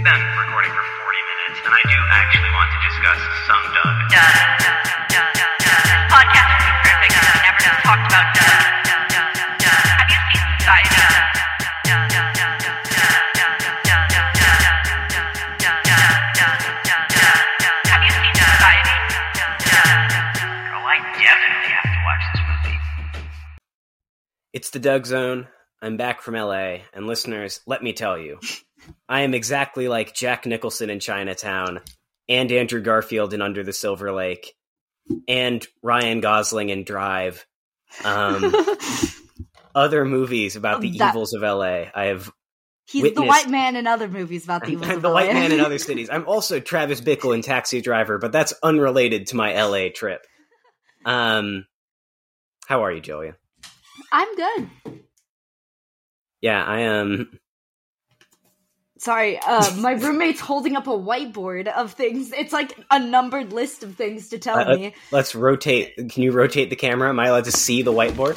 We've been recording for 40 minutes, and I do actually want to discuss some. Podcast would be perfect if never talked about? Oh. It's the Doug Zone. I'm back from LA, and listeners, let me tell you, I am exactly like Jack Nicholson in Chinatown, and Andrew Garfield in Under the Silver Lake, and Ryan Gosling in Drive. Um, other movies about the That- evils of LA. I have He's the white man in other movies about the I'm, evils I'm of the white man in other cities. I'm also Travis Bickle in Taxi Driver, but that's unrelated to my LA trip. Um, how are you, Julia? I'm good. Yeah, I am. Sorry, uh, my roommate's holding up a whiteboard of things. It's like a numbered list of things to tell Uh, uh, me. Let's rotate. Can you rotate the camera? Am I allowed to see the whiteboard?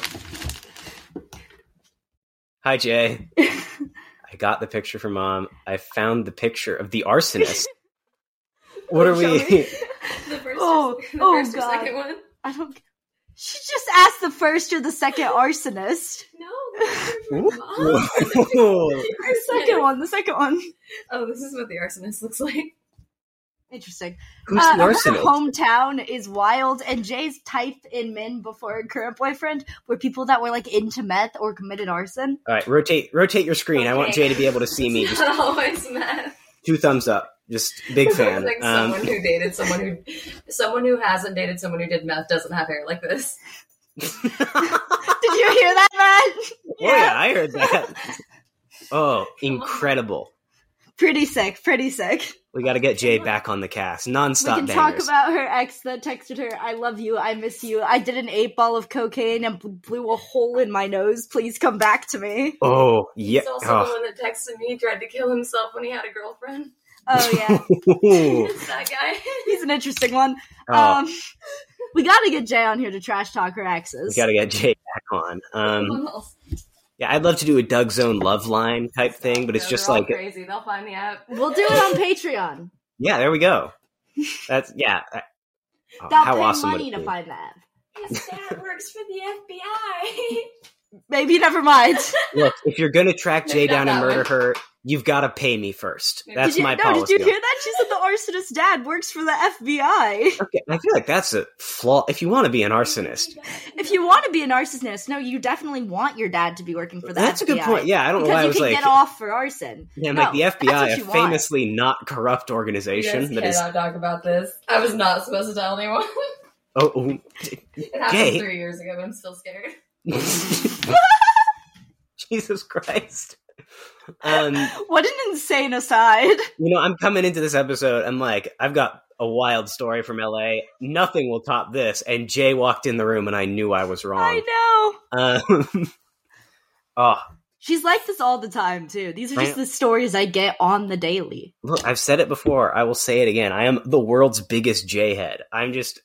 Hi, Jay. I got the picture from mom. I found the picture of the arsonist. What are we? me. The first, Oh, or, the oh, first or God. second one? I don't. She just asked the first or the second arsonist. No, the picture of your mom. Ooh. The second one. The second one. Oh, this is what the arsonist looks like. Interesting. Who's Uh, the her arsonist? hometown is wild, and Jay's type in men before her current boyfriend were people that were like into meth or committed arson. All right, rotate rotate your screen. I want Jay to be able to see me. It's Just not always meth. two thumbs up. Just big fan. like Um, someone who dated someone who, someone who hasn't dated someone who did meth doesn't have hair like this. Did you hear that, Matt? Oh yeah, I heard that. Oh, incredible! Pretty sick. Pretty sick. We got to get Jay back on the cast. We Non-stop can bangers. talk about her ex that texted her, I love you, I miss you. I did an eight ball of cocaine and blew a hole in my nose. Please come back to me. oh yeah. He's also the Oh. one that texted me, tried to kill himself when he had a girlfriend. Oh, yeah. That guy. He's an interesting one. Oh, Um, we gotta get Jay on here to trash talk her exes. we got to get Jay back on. Um, yeah, I'd love to do a Doug Zone love line type thing, but it's No, just they're all like, crazy. They'll find the app. We'll do it on Patreon. yeah, there we go. That's yeah. uh, oh, They'll how pay awesome would money it to be? find that. His dad works for the FBI. Maybe never mind. Look, if you're gonna track Jay Maybe down and murder one. her, you've got to pay me first. Maybe- That's did you, my no, policy. did you hear that? She said the arsonist dad works for the FBI. Okay, I feel like that's a flaw. If you want to be an arsonist, If you want to be an arsonist, no, you definitely want your dad to be working for the that's a good point. Yeah, I don't know because why I you was can like, get off for arson. yeah, I'm No, like the FBI, a you want. famously not corrupt You organization guys that is. cannot talk about this. I was not supposed to tell anyone. Oh, oh, It happened Jay. three years ago, but I'm still scared. Jesus Christ. Um, What an insane aside. you know, I'm coming into this episode. I'm like, I've got a wild story from LA. Nothing will top this. And Jay walked in the room, and I knew I was wrong. I know. Um, oh, She's like this all the time too. These are just the stories I get on the daily. look, I've said it before. I will say it again. I am the world's biggest J head. I'm just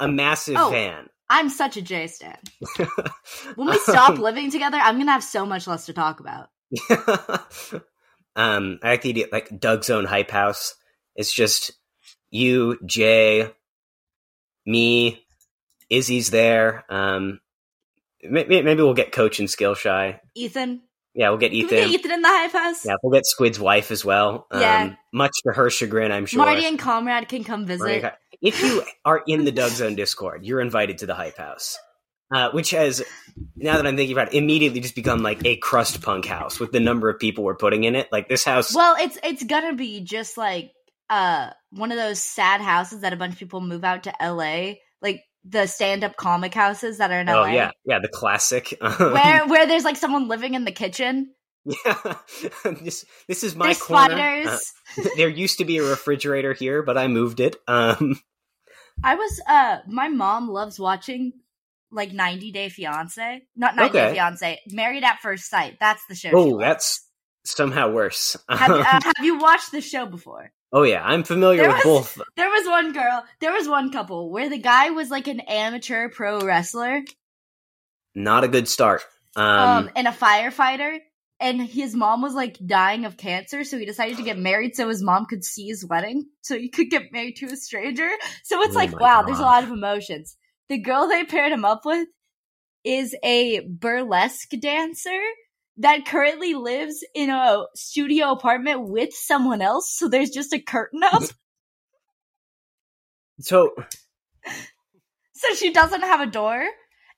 a massive Oh. fan. I'm such a J stan. When we stop living together, I'm gonna have so much less to talk about. um, I like the idea, like Doug Zone hype house. It's just you, Jay, me, Izzy's there. Um, may- may- maybe we'll get Coach and Skillshy. Ethan, Yeah, we'll get can we Ethan. get Ethan in the hype house? Yeah, we'll get Squid's wife as well. Um, Yeah. Much to her chagrin, I'm sure. Marty and Comrade can come visit. If you are in the Doug Zone Discord, you're invited to the Hype House, uh, which has, now that I'm thinking about it, immediately just become like a crust punk house with the number of people we're putting in it. Like this house, Well, it's it's gonna be just like uh one of those sad houses that a bunch of people move out to LA, like the stand up comic houses that are in oh LA. yeah, yeah, the classic. Where where there's like someone living in the kitchen. yeah, this this is my There's corner. spiders. Uh, there used to be a refrigerator here, but I moved it. Um, I was uh my mom loves watching like 90 Day Fiance. Not 90 Day Okay. Fiance, Married at First Sight. That's the show. oh, that's somehow worse. have, Um, uh, have you watched the show before? oh yeah, I'm familiar There with was- both. There was one girl, there was one couple where the guy was like an amateur pro wrestler, Not a good start. um, Um, and a firefighter. and his mom was like dying of cancer, so he decided to get married so his mom could see his wedding, so he could get married to a stranger. So it's Oh like, wow, there's a lot of emotions. The girl they paired him up with is a burlesque dancer that currently lives in a studio apartment with someone else, so there's just a curtain up. So so she doesn't have a door.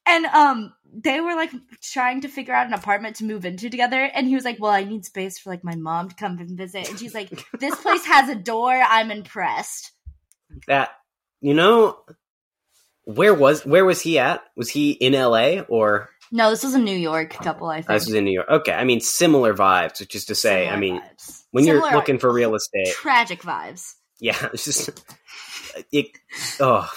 And um they were like trying to figure out an apartment to move into together and he was like well i need space for like my mom to come and visit. And she's like this place has a door. I'm impressed. That you know where was where was he at? Was he in L.A. or no this was a new york couple i think oh, this was in New York? Okay, I mean similar vibes, which is to say, I mean vibes. when you're looking for real estate, tragic vibes yeah, it's just it. Oh,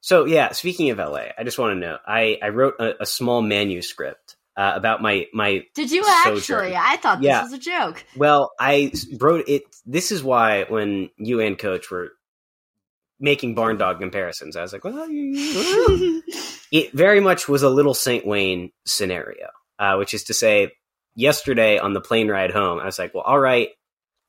so yeah. Speaking of LA, I just want to know. I I wrote a, a small manuscript uh, about my my. did you Sojourn. actually i thought this Yeah. was a joke Well, I wrote it. This is why when you and Coach were making barn dog comparisons, I was like, well, it very much was a little Saint Wayne scenario, uh, which is to say, yesterday on the plane ride home, I was like, well, all right,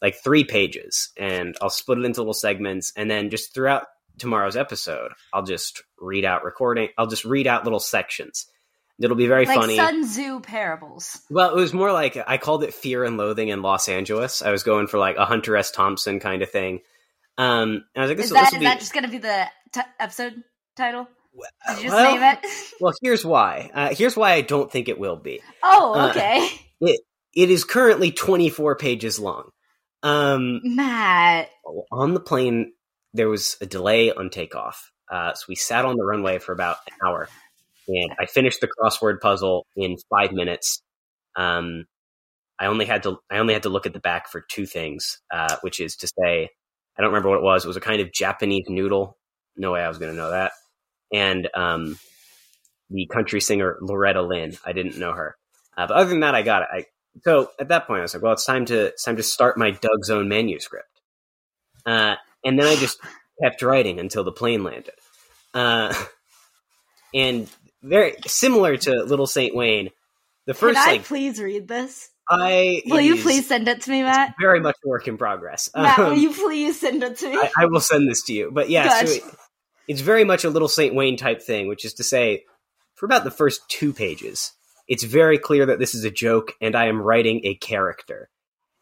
like three pages, and I'll split it into little segments, and then just throughout tomorrow's episode, I'll just read out recording. I'll just read out little sections. It'll be very like funny. sun tzu parables Well, it was more like I called it Fear and Loathing in Los Angeles. I was going for like a Hunter S. Thompson kind of thing. Um, and I was like, this, is that will is be. that just gonna be the t- episode title did you just well, name it well, here's why. Uh, here's why I don't think it will be. oh uh, okay It is currently 24 pages long. Um, matt on the plane, there was a delay on takeoff. Uh, so we sat on the runway for about an hour, and I finished the crossword puzzle in five minutes. Um, I only had to I only had to look at the back for two things, uh, which is to say, I don't remember what it was. It was a kind of Japanese noodle. No way I was going to know that. And um, the country singer Loretta Lynn. I didn't know her, uh, but other than that, I got it. I, so at that point, I was like, well, it's time to it's time to start my Doug Zone manuscript. Uh, and then I just kept writing until the plane landed. Uh, and very similar to Little Saint Wayne, the first Can I like please read this? I Will you please send it to me, Matt? very much a work in progress. Matt, will Um, you please send it to me? I, I will send this to you. But yeah, so it, it's very much a Little Saint Wayne type thing, which is to say, for about the first two pages, it's very clear that this is a joke and I am writing a character.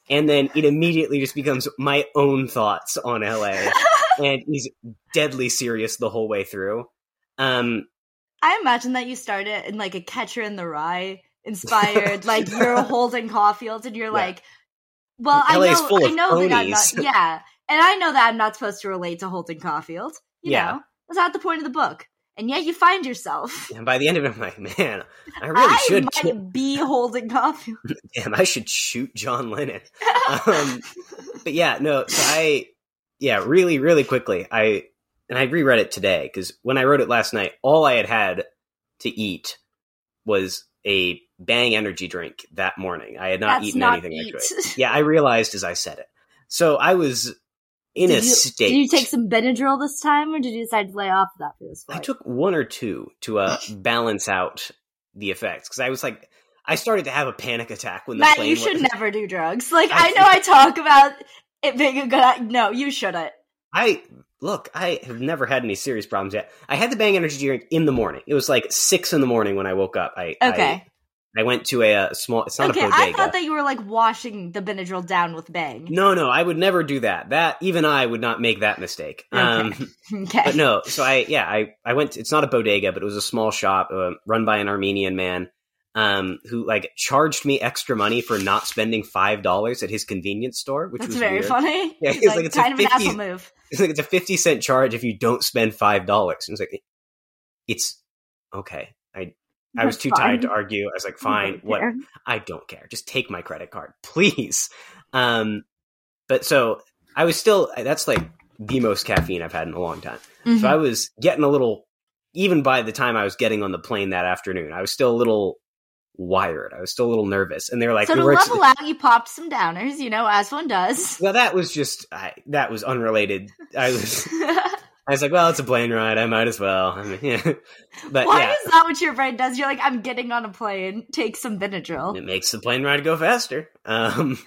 And then it immediately just becomes my own thoughts on LA. and he's deadly serious the whole way through. Um, I imagine that you started in like a Catcher in the Rye inspired, like you're Holden Caulfield and you're Yeah. like, well, I know, I know that I'm not, yeah, and I know that I'm not supposed to relate to Holden Caulfield. You Yeah. know, that's not the point of the book, and yet you find yourself. and by the end of it, I'm like, man, I really I should. might Kill- be Holden Caulfield. damn, I should shoot John Lennon. um, but yeah, no, so I, yeah, really, really quickly, I, and I reread it today because when I wrote it last night, all I had had to eat was a Bang energy drink that morning. I had not That's eaten not anything eat. Yeah, I realized as I said it. So I was in did a you, state. Did you take some Benadryl this time, or did you decide to lay off of that for this I took one or two to uh, balance out the effects because I was like, I started to have a panic attack when the Matt, plane you should never do drugs. Like I- I know I talk about it being a good. No, you shouldn't. I look, I have never had any serious problems yet. I had the Bang energy drink in the morning. It was like six in the morning when I woke up. I Okay. I, I went to a, uh small. It's not okay, a bodega. I thought that you were like washing the Benadryl down with Bang. no, no, I would never do that. That even I would not make that mistake. Um, Okay. but no, so I yeah, I I went. It's not a bodega, but it was a small shop uh, run by an Armenian man. Um, who like charged me extra money for not spending five dollars at his convenience store, which That's was very weird. funny. Yeah, He's it's like, like it's a kind of an 50 asshole move. It's like it's a fifty cent charge if you don't spend five dollars. And it's like it's okay. I I was too fine. tired to argue. I was like, fine, don't what. I don't care. Just take my credit card, please. Um, but so I was still. That's like the most caffeine I've had in a long time. Mhm. So I was getting a little. Even by the time I was getting on the plane that afternoon, I was still a little wired. I was still a little nervous, and they were like, so to "We level out, you popped some downers, you know, as one does. "Well, that was just I, that was unrelated." I was I was like, well, it's a plane ride. I might as well. I mean, yeah. But Why yeah, is that what your brain does? You're like, I'm getting on a plane. Take some Benadryl. it makes the plane ride go faster. Um,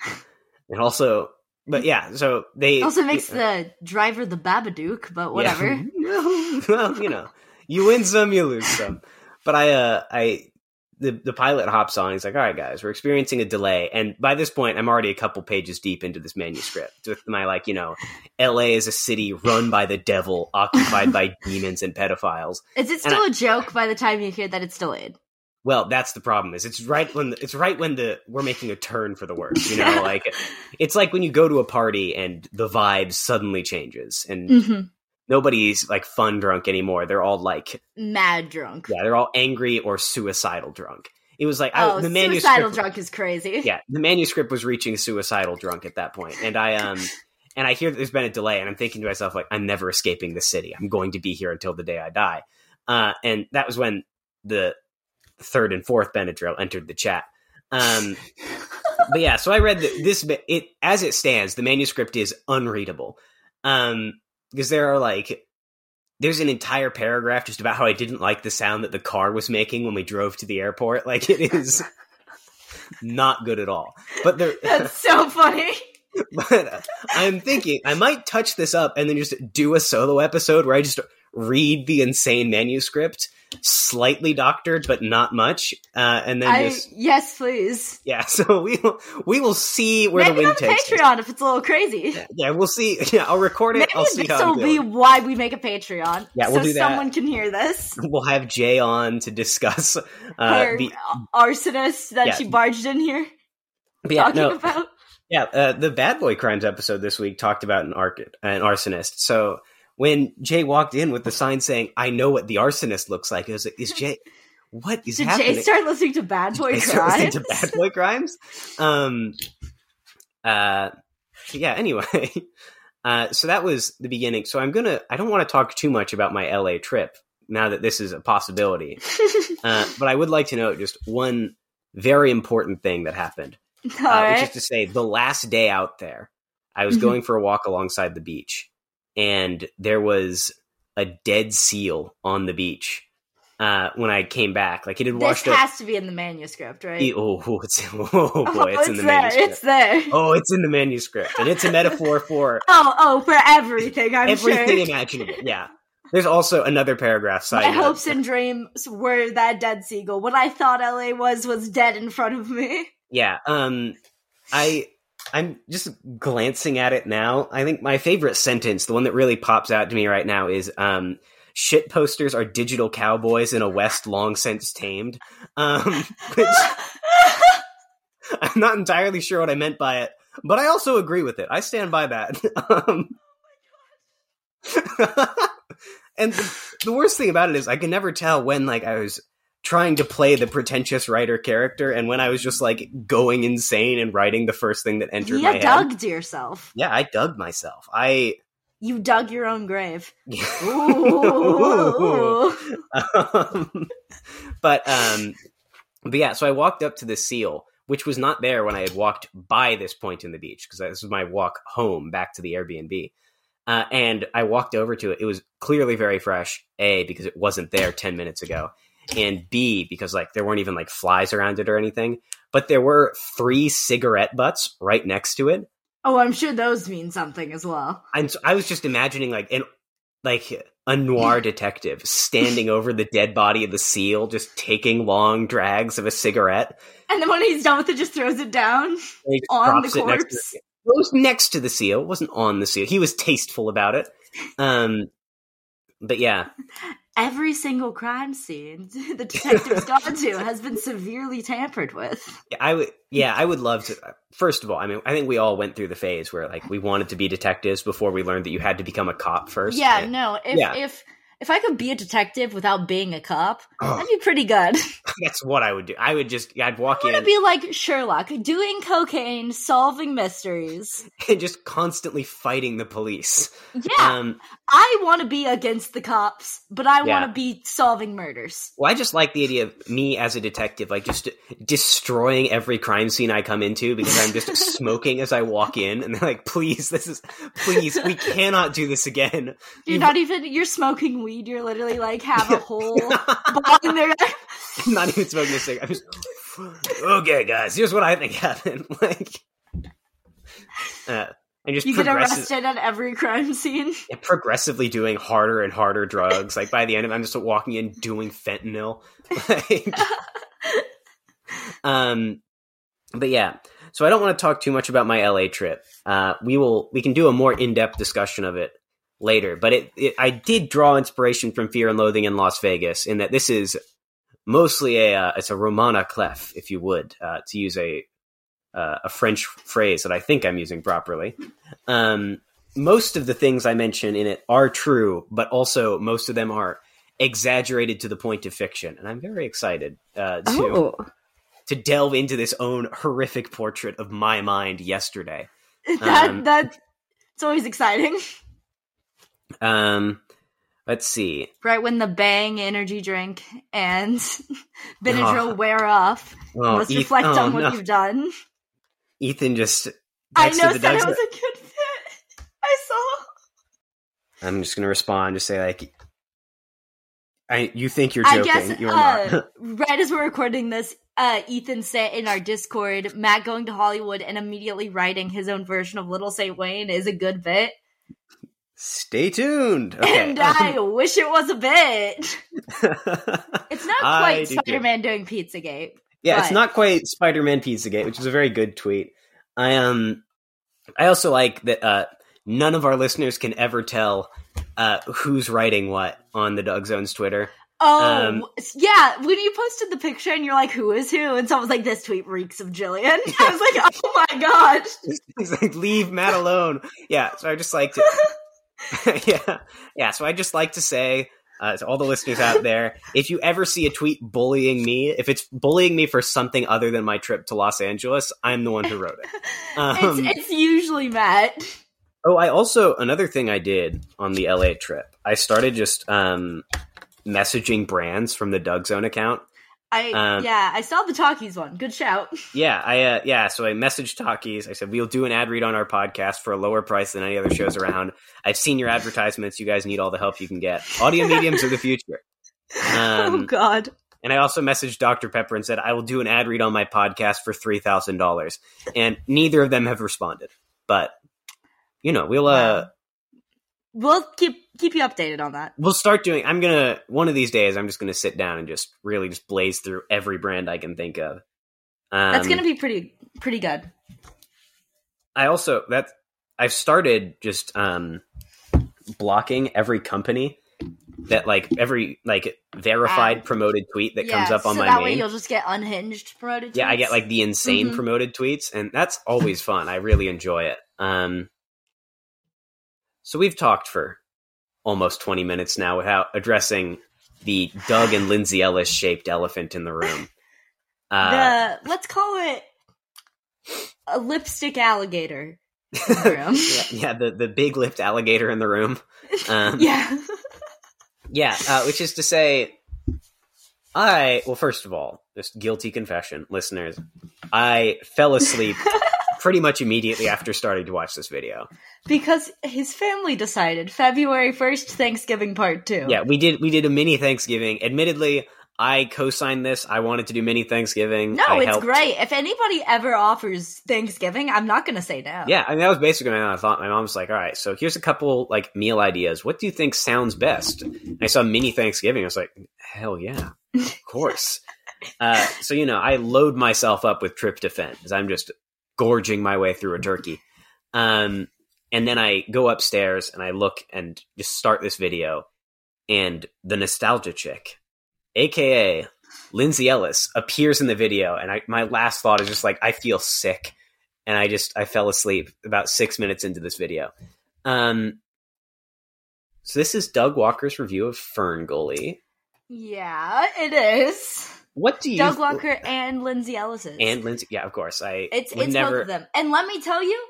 and also, but yeah, so they Also makes the driver the Babadook, but whatever. Yeah. well, you know, you win some, you lose some. But I, uh, I, the the pilot hops on. He's like, "All right, guys, we're experiencing a delay." And by this point, I'm already a couple pages deep into this manuscript with my like, you know, L.A. is a city run by the devil, occupied by demons and pedophiles. Is it still a joke by the time you hear that it's delayed? Well, that's the problem. Is it's right when it's right when the we're making a turn for the worse. You know, like it's like when you go to a party and the vibe suddenly changes and Mm-hmm. Nobody's like fun drunk anymore. They're all like Mad drunk. Yeah, they're all angry or suicidal drunk. It was like I, Oh, the suicidal manuscript. drunk is crazy. Yeah, the manuscript was reaching suicidal drunk at that point. and I um and I hear that there's been a delay, and I'm thinking to myself like I'm never escaping the city. I'm going to be here until the day I die. Uh, and that was when the third and fourth Benadryl entered the chat. Um, but yeah, so I read the, this. bit- It as it stands, the manuscript is unreadable. Um, because there are like there's an entire paragraph just about how I didn't like the sound that the car was making when we drove to the airport. Like it is not good at all. But there, That's so funny. but uh, I'm thinking I might touch this up and then just do a solo episode where I just read the insane manuscript, slightly doctored but not much, uh, and then I just yes, please. yeah. So we will we will see where Maybe the on wind takes us. Patreon if it's a little crazy. Yeah, we'll see. Yeah, I'll record it. Maybe I'll see this how I'm will be why we make a Patreon. Yeah, we'll so do that. someone can hear this. We'll have Jay on to discuss. Uh, Her the, arsonist that Yeah. she barged in here but yeah, talking no, about. Yeah, uh, the Bad Boy Crimes episode this week talked about an arc an arsonist. So when Jay walked in with the sign saying, "I know what the arsonist looks like," it was like, "Is Jay? What is Did happening?" Jay start listening to Bad Boy Jay started listening Crimes? to Bad Boy Crimes. Um, uh, yeah. Anyway, uh, so that was the beginning. So I'm gonna. I don't want to talk too much about my LA trip now that this is a possibility. Uh, but I would like to note just one very important thing that happened All uh, which is to say, the last day out there, I was Mhm. going for a walk alongside the beach, and there was a dead seal on the beach. Uh, when I came back, like it had This washed up. has to be in the manuscript, right? E- Oh, oh, it's oh boy, it's, in the there. manuscript. It's there. Oh, it's in the manuscript, and it's a metaphor for Oh, oh, for everything, I'm everything sure. imaginable. Yeah. There's also another paragraph. Side My note. hopes and dreams were that dead seagull. What I thought LA was was dead in front of me. Yeah. Um I I'm just glancing at it now. I think my favorite sentence, the one that really pops out to me right now is um shit posters are digital cowboys in a west long since tamed. Um which I'm not entirely sure what I meant by it, but I also agree with it. I stand by that. um And the, the worst thing about it is I can never tell when like I was trying to play the pretentious writer character and when I was just like going insane and writing the first thing that entered you my head. You dug yourself. Yeah, I dug myself. I You dug your own grave. Ooh. Um, but um but yeah, so I walked up to the seal, which was not there when I had walked by this point in the beach because this was my walk home back to the Airbnb. Uh, and I walked over to it. It was clearly very fresh. A because it wasn't there ten minutes ago, and B because like there weren't even like flies around it or anything. But there were three cigarette butts right next to it. Oh, I'm sure those mean something as well. And so I was just imagining like an like a noir detective standing over the dead body of the seal, just taking long drags of a cigarette. And then when he's done with it, just throws it down. And he just On the it next to corpse? it was next to the seal. It wasn't on the seal. He was tasteful about it. Um, but yeah, Every single crime scene the detective's gone to has been severely tampered with. I would. Yeah, I would love to. First of all, I mean, I think we all went through the phase where like we wanted to be detectives before we learned that you had to become a cop first. Yeah, And- no. If Yeah. if if I could be a detective without being a cop, Oh. that'd be pretty good. That's what I would do. I would just I'd walk in. I want to be like Sherlock, doing cocaine, solving mysteries. and just constantly fighting the police. Yeah, Um, I want to be against the cops, but I Yeah. want to be solving murders. well, I just like the idea of me as a detective, like just destroying every crime scene I come into because I'm just smoking as I walk in, and they're like, "Please, this is please, we cannot do this again." You're not even you're smoking weed. You're literally like have a whole bong in there. I'm not even smoking a cigarette. I'm just okay, guys. Here's what I think happened. Like, uh, and just You get arrested at every crime scene. and progressively doing harder and harder drugs. Like by the end of it, I'm just walking in doing fentanyl. Like, um, but yeah. So I don't want to talk too much about my LA trip. Uh, we will we can do a more in depth discussion of it later. But it, it I did draw inspiration from Fear and Loathing in Las Vegas in that this is mostly a uh, it's a roman à clef, if you would, uh, to use a uh, a French phrase that I think I'm using properly. Um, most of the things I mention in it are true, but also most of them are exaggerated to the point of fiction, and I'm very excited uh, to Oh. to delve into this own horrific portrait of my mind yesterday. that Um, that it's always exciting. Um, let's see. Right when the Bang energy drink and Benadryl Oh. wear off, Oh, let's Eth- reflect oh, on what no. you've done. Ethan just. I know. Said it was a good fit. I saw. I'm just gonna respond. Just say like, I you think you're I joking? guess you're uh, not. right as we're recording this, uh, Ethan said in our Discord, Matt going to Hollywood and immediately writing his own version of Little Saint Wayne is a good bit. Stay tuned. Okay. And I wish it was a bit. It's not quite do. Spider Man doing Pizzagate. Yeah, it's not quite Spider-Man Pizzagate, which is a very good tweet. I um, I also like that uh, none of our listeners can ever tell uh, who's writing what on the Doug Zone's Twitter. Oh, Um, yeah. When you posted the picture and you're like, who is who? And someone's like, this tweet reeks of Jillian. I was like, oh my god. He's like, leave Matt alone. Yeah, so I just like to, yeah, yeah. So I just like to say uh, to all the listeners out there, if you ever see a tweet bullying me, if it's bullying me for something other than my trip to Los Angeles, I'm the one who wrote it. Um, it's, it's usually Matt. Oh, I also another thing I did on the LA trip. I started just um messaging brands from the Doug Zone account. I Um, yeah, I saw the Takis one. Good shout. Yeah, I uh, yeah, so I messaged Takis. I said we'll do an ad read on our podcast for a lower price than any other shows around. I've seen your advertisements. You guys need all the help you can get. Audio mediums are the future. oh Um, god. and I also messaged Dr. Pepper and said I will do an ad read on my podcast for three thousand dollars. And neither of them have responded. But you know, we'll uh. We'll keep keep you updated on that. we'll start doing i'm gonna one of these days i'm just gonna sit down and just really just blaze through every brand i can think of um, That's gonna be pretty pretty good. i also that i've started just um blocking every company that like every like verified Ah. promoted tweet that yeah, comes up on so my that way you'll just get unhinged promoted. yeah i get like the insane Mhm. promoted tweets and that's always fun i really enjoy it um so we've talked for almost 20 minutes now without addressing the doug and lindsay ellis shaped elephant in the room uh, the let's call it a lipstick alligator. room. yeah, yeah, the, the big lipped alligator in the room um, yeah. Yeah, uh, which is to say, I well, first of all, just guilty confession, listeners, I fell asleep pretty much immediately after starting to watch this video. because his family decided February 1st, Thanksgiving part 2. Yeah, we did we did a mini Thanksgiving. Admittedly, I co-signed this. I wanted to do mini Thanksgiving. No, I it's helped- great. If anybody ever offers Thanksgiving, I'm not going to say no. Yeah, I mean that was basically my thought. My mom was like, "All right, so here's a couple like meal ideas. What do you think sounds best?" And I saw mini Thanksgiving. I was like, "Hell yeah, of course." uh, so you know, I load myself up with tryptophan as I'm just gorging my way through a turkey. Um, and then I go upstairs and I look and just start this video, and the nostalgia chick, aka Lindsay Ellis, appears in the video, and I my last thought is just like, I feel sick and I just I fell asleep about six minutes into this video. Um, So this is Doug Walker's review of Fern Gully. Yeah, it is. What do you Doug Walker and Lindsay Ellis's. and Lindsay? Yeah, of course. I it's it's never. both of them. And let me tell you,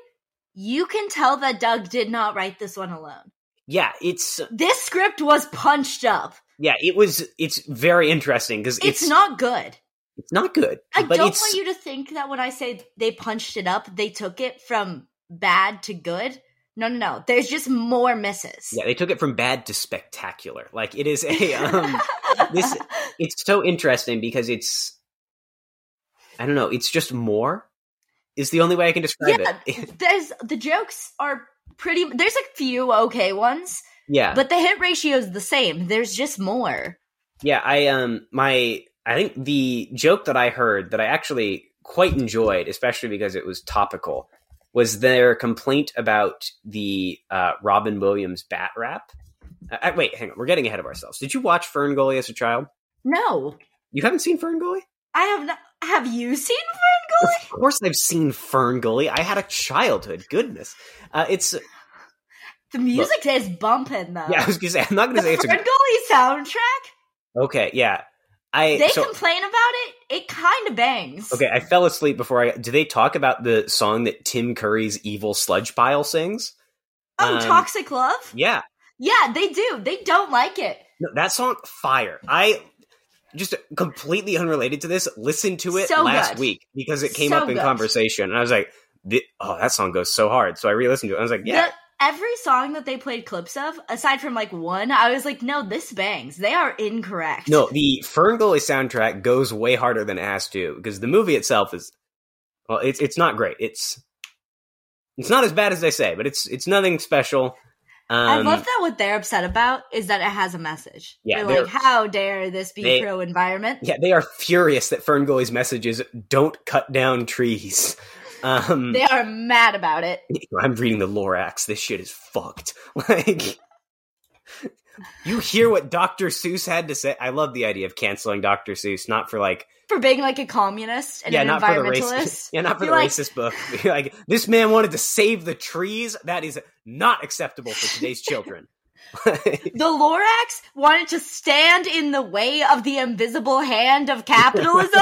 you can tell that Doug did not write this one alone. Yeah, it's uh, This script was punched up. yeah, it was. It's very interesting because It's, it's, not good. It's not good. I don't it's, want you to think that when I say they punched it up, they took it from bad to good. No, no, no. There's just more misses. Yeah, they took it from bad to spectacular. Like it is a. Um, this- it's so interesting because it's. I don't know. It's just more. Is the only way I can describe yeah, it. there's the jokes are pretty. There's a few okay ones, yeah, but the hit ratio is the same. There's just more. Yeah, I um my I think the joke that I heard that I actually quite enjoyed, especially because it was topical, was their complaint about the uh, Robin Williams bat rap. Uh, uh, wait, hang on, we're getting ahead of ourselves. Did you watch Ferngully as a child? No, You haven't seen Ferngully? I have not. Have you seen Ferngully? Of course, I've seen Ferngully. I had a childhood. Goodness, uh, it's The music is bumping though. yeah. I was gonna say I'm not gonna say it's Fern a Gully soundtrack. okay. Yeah, I They so- complain about it. It kind of bangs. Okay, I fell asleep before I. Do they talk about the song that Tim Curry's "Evil Sludge Pile" sings? Oh, Um, Toxic Love. Yeah, Yeah, they do. They don't like it. no, that song fire. I just completely unrelated to this. Listened to it So last good. week because it came So up in good. conversation, and I was like, "Thi- "Oh, that song goes so hard." So I re-listened to it. I was like, "Yeah, The, every song that they played clips of, aside from like one, I was like, no, this bangs. They are incorrect. no." The Ferngully soundtrack goes way harder than it has to because the movie itself is well, it's it's not great. It's it's not as bad as they say, but it's it's nothing special. I Um, love that what they're upset about is that it has a message. Yeah, they're, they're- like, how dare this be pro environment? Yeah, they are furious that Ferngully's messages "Don't cut down trees." Um, They are mad about it. I'm reading the Lorax. This shit is fucked. Like, you hear what Dr. Seuss had to say? I love the idea of canceling Dr. Seuss, not for like, For being like a communist and yeah, an not for the environmentalist. racist, yeah, not for You're the like- racist book. like, this man wanted to save the trees. That is not acceptable for today's children. The Lorax wanted to stand in the way of the invisible hand of capitalism.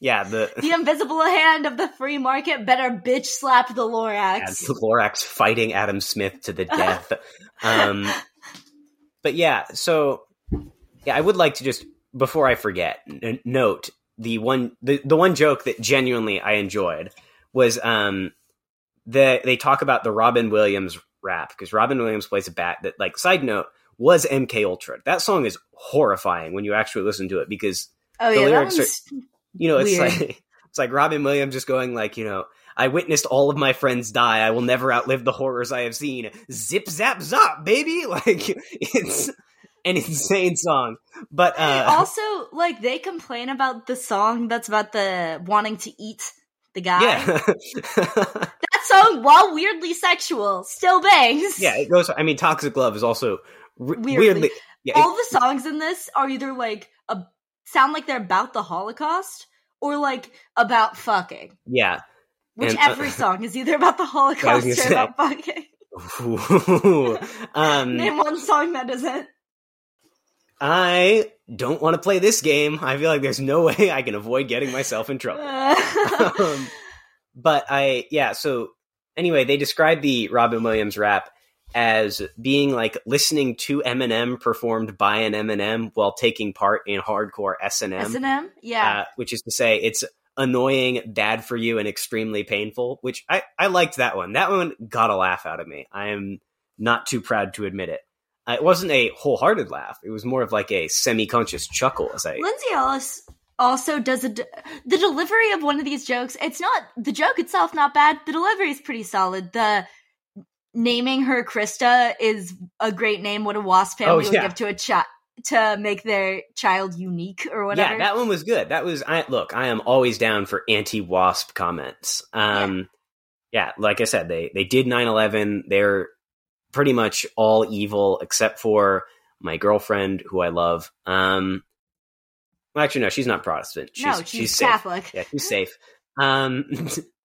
Yeah, the the invisible hand of the free market better bitch slap the Lorax. The Lorax fighting Adam Smith to the death. um, but yeah, so yeah, I would like to just before I forget n- note the one the, the one joke that genuinely I enjoyed was um the they talk about the Robin Williams rap because Robin Williams plays a bat that like side note was MK Ultra. That song is horrifying when you actually listen to it because Oh The yeah, lyrics are- you know, it's Weird. like it's like Robin Williams just going like, you know, I witnessed all of my friends die. I will never outlive the horrors I have seen. Zip zap zop, baby. Like it's an insane song. But uh also like they complain about the song that's about the wanting to eat the guy. yeah. That song, while weirdly sexual, still bangs. yeah, it goes I mean Toxic Love is also weirdly, Weirdly. yeah, it- All the songs in this are either like a sound like they're about the Holocaust or like about fucking. yeah. Which And, uh, every song is either about the Holocaust or say. about fucking. um Name one song that isn't. I don't want to play this game. I feel like there's no way I can avoid getting myself in trouble. um, but I yeah. So anyway, they describe the Robin Williams rap as being like listening to Eminem performed by an M&M while taking part in hardcore S and M, S&M? Yeah. uh, which is to say it's annoying, bad for you, and extremely painful. Which I I liked that one. That one got a laugh out of me. I am not too proud to admit it. Uh, it wasn't a wholehearted laugh. It was more of like a semi-conscious chuckle as I Lindsay Ellis also does a d- the delivery of one of these jokes. It's not the joke itself not bad. The delivery is pretty solid. The naming her Krista is a great name. What a wasp family Oh, would give to a child to make their child unique or whatever. Yeah, that one was good. That was I look, I am always down for anti-wasp comments. Um yeah, like I said, they they did 9/11. They're pretty much all evil except for my girlfriend who I love. Um well, actually no, she's not Protestant. She's no, she's, safe. Catholic. Yeah, she's safe. Um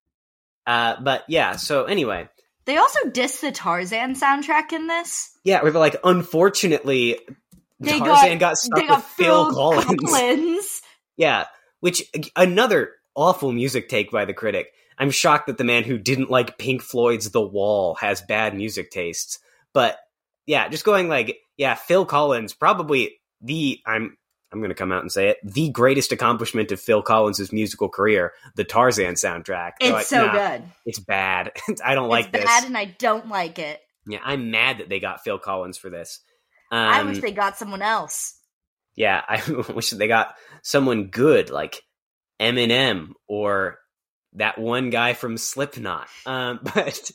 uh but yeah, so anyway, They also diss the Tarzan soundtrack in this. Yeah, we were like, unfortunately, They Tarzan got, stuck they got with Phil Collins. Collins. Yeah, which another awful music take by the critic. I'm shocked that the man who didn't like Pink Floyd's The Wall has bad music tastes. But yeah, just going like, yeah, Phil Collins probably the I'm I'm going to come out and say it, the greatest accomplishment of Phil Collins' musical career, the Tarzan soundtrack. It's like, so "Nah, good. It's bad. I don't like it's this. bad, and I don't like it. Yeah, I'm mad that they got Phil Collins for this. Um, I wish they got someone else. yeah, I wish they got someone good like Eminem or that one guy from Slipknot. Um, but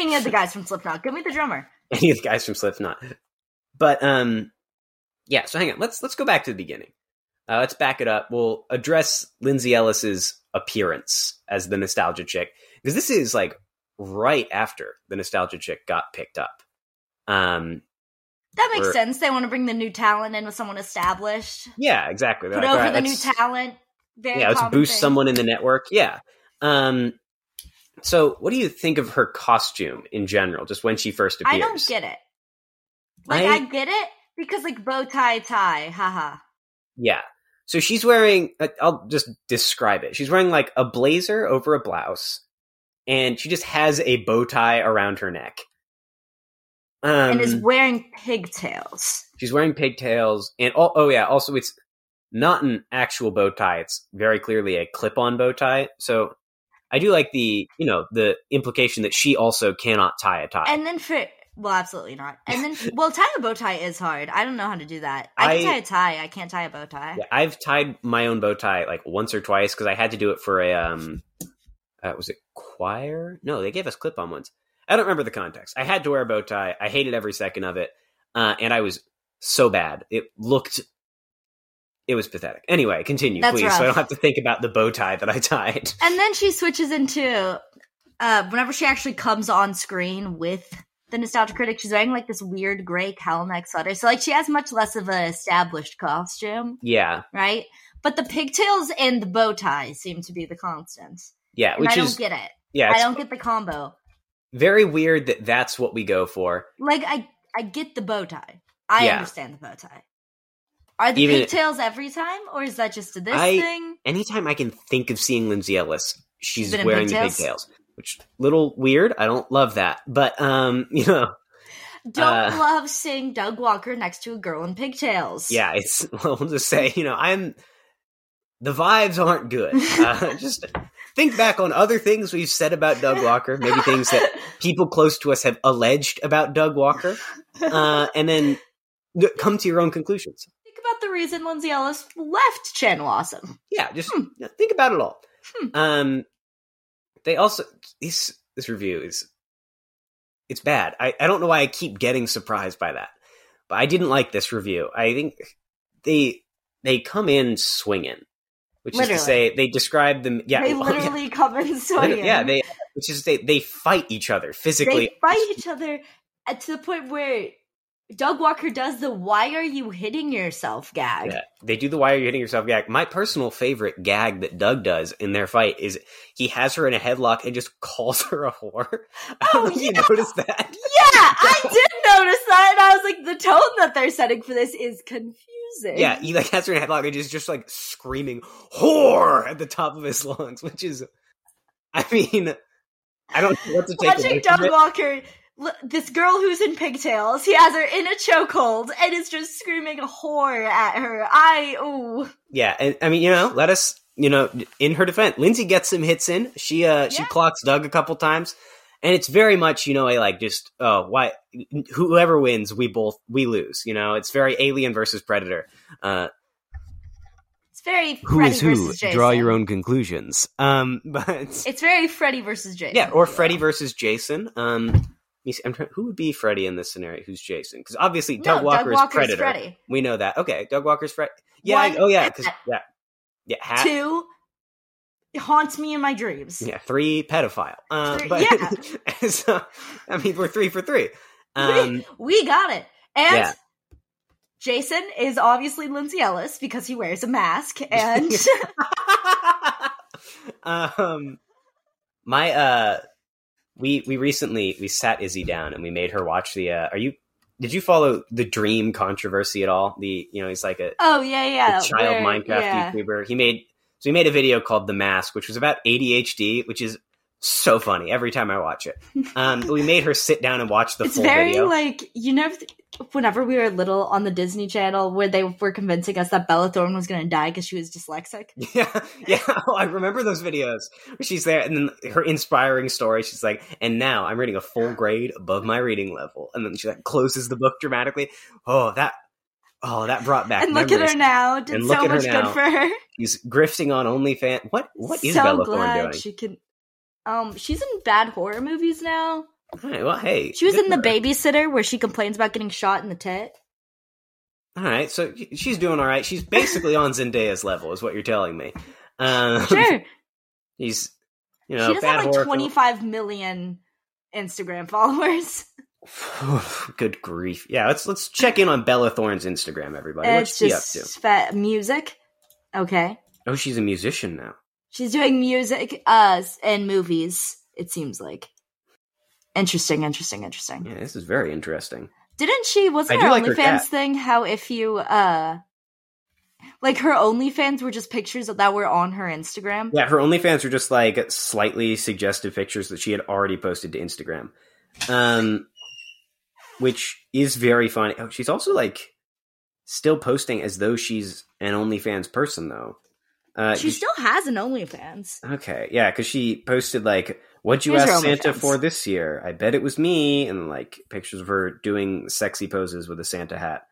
Any of the guys from Slipknot. Give me the drummer. any of the guys from Slipknot. But um, yeah. So hang on. Let's let's go back to the beginning. Uh, let's back it up. We'll address Lindsay Ellis's appearance as the nostalgia chick because this is like right after the nostalgia chick got picked up. Um, That makes Or- sense. They want to bring the new talent in with someone established. yeah, exactly. They're Put like, over "All right, the new talent. Very yeah, let's boost thing. someone in the network. Yeah. Um, so what do you think of her costume in general, just when she first appears? I don't get it. Like I- I, get it because like bow tie tie, haha. Yeah. So she's wearing, I'll just describe it. She's wearing like a blazer over a blouse, and she just has a bow tie around her neck. Um, and is wearing pigtails. she's wearing pigtails, and oh, oh yeah, also it's not an actual bow tie. It's very clearly a clip-on bow tie. So I do like the, you know, the implication that she also cannot tie a tie. And then for well, absolutely not. And then well, tie a bow tie is hard. I don't know how to do that. I can tie a tie. I can't tie a bow tie. Yeah, I've tied my own bow tie like once or twice because I had to do it for a um, uh, was it choir? No, they gave us clip on ones. I don't remember the context. I had to wear a bow tie. I hated every second of it, uh, and I was so bad. It looked, it was pathetic. Anyway, continue, That's please, so I don't have to think about the bow tie that I tied. And then she switches into uh whenever she actually comes on screen with the nostalgia critic, she's wearing like this weird gray cowl neck sweater. So like she has much less of an established costume, Yeah, right? But the pigtails and the bow tie seem to be the constants. yeah, And which I don't is get it. yeah, I don't get the combo. very weird that that's what we go for. Like I I get the bow tie. I Yeah. understand the bow tie. Are the Even- pigtails every time, or is that just to this I- thing? anytime I can think of seeing Lindsay Ellis, she's in wearing pigtails? the pigtails, which little weird. I don't love that, but um, you know, Don't uh, love seeing Doug Walker next to a girl in pigtails. yeah, it's. Well, just say, you know, I'm. The vibes aren't good. Uh, just think back on other things we've said about Doug Walker, maybe things that people close to us have alleged about Doug Walker, uh, and then come to your own conclusions. Think about the reason Lindsay Ellis left Channel Awesome. yeah, just Hmm. think about it all. Hmm. Um, they also this this review is it's bad. I I don't know why I keep getting surprised by that, but I didn't like this review. I think they they come in swinging, which is to say they describe them. Yeah, they oh, yeah. literally come in swinging. Yeah, they which is say they fight each other physically. they fight each other uh, to the point where Doug Walker does the "Why are you hitting yourself?" gag. Yeah, they do the why are you hitting yourself gag. My personal favorite gag that Doug does in their fight is he has her in a headlock and just calls her a whore. I Oh, if you noticed that. Yeah, I did notice that, and I was like, the tone that they're setting for this is confusing. Yeah, he like has her in a headlock and is just like screaming "whore" at the top of his lungs, which is, I mean, I don't know what to take Watching Doug. Walker, this girl who's in pigtails, he has her in a chokehold and is just screaming whore at her. I, ooh. Yeah, and I mean, you know, let us, you know, in her defense, Lindsay gets some hits in. She uh she clocks Doug a couple times, and it's very much, you know, a like just oh why whoever wins, we both we lose. You know, it's very Alien versus Predator. Uh, It's very who Freddy is who? Jason. Draw your own conclusions. Um, but It's very Freddy versus Jason. yeah, or Freddy versus Jason. Um, let me see, I'm trying, who would be Freddy in this scenario? Who's Jason? Because obviously No, Doug Walker is Walker's Predator. Freddy. We know that. Okay, Doug Walker's Freddy. Yeah. I- One, oh yeah. Because yeah, yeah. Hat. Two, haunts me in my dreams. Yeah, three pedophile. Uh, Three- but yeah. so, I mean, we're three for three. Um, we got it. And Yeah. Jason is obviously Lindsay Ellis because he wears a mask and um, my uh, we we recently we sat Izzy down and we made her watch the. Uh, are you? Did you follow the Dream controversy at all? The you know he's like a Oh yeah, yeah. child Minecraft yeah. YouTuber. He made so he made a video called The Mask, which was about ADHD, which is so funny every time I watch it. Um, we made her sit down and watch the It's full very video. like you know, whenever we were little on the Disney Channel, where they were convincing us that Bella Thorne was going to die because she was dyslexic. Yeah, yeah. Oh, I remember those videos where she's there, and then her inspiring story. She's like, "And now I'm reading a full grade above my reading level," and then she like closes the book dramatically. Oh, that, oh, that brought back and look memories. at her now, did look so at her much good for her. She's grifting on OnlyFans. What? What is so Bella Thorne doing? she can. Um, she's in bad horror movies now. All right, well, hey, She was in the her. babysitter where she complains about getting shot in the tit. All right, so she's doing all right. She's basically on Zendaya's level, is what you're telling me. Um, Sure, he's you know she does have like horror twenty five million Instagram followers. Good grief! Yeah, let's let's check in on Bella Thorne's Instagram, everybody. What's it's she up to? fa- music. Okay, Oh, she's a musician now. She's doing music, uh, and movies. It seems like interesting, interesting, interesting. Yeah, this is very interesting. Didn't she? Wasn't I her like OnlyFans cat. thing how if you uh, like her OnlyFans were just pictures that were on her Instagram? Yeah, her OnlyFans were just like slightly suggestive pictures that she had already posted to Instagram, um, which is very funny. Oh, she's also like still posting as though she's an OnlyFans person, though. Uh, she still has an OnlyFans. Okay, yeah, because she posted like, "What'd you Here's ask Santa for this year?" I bet it was me, and like pictures of her doing sexy poses with a Santa hat.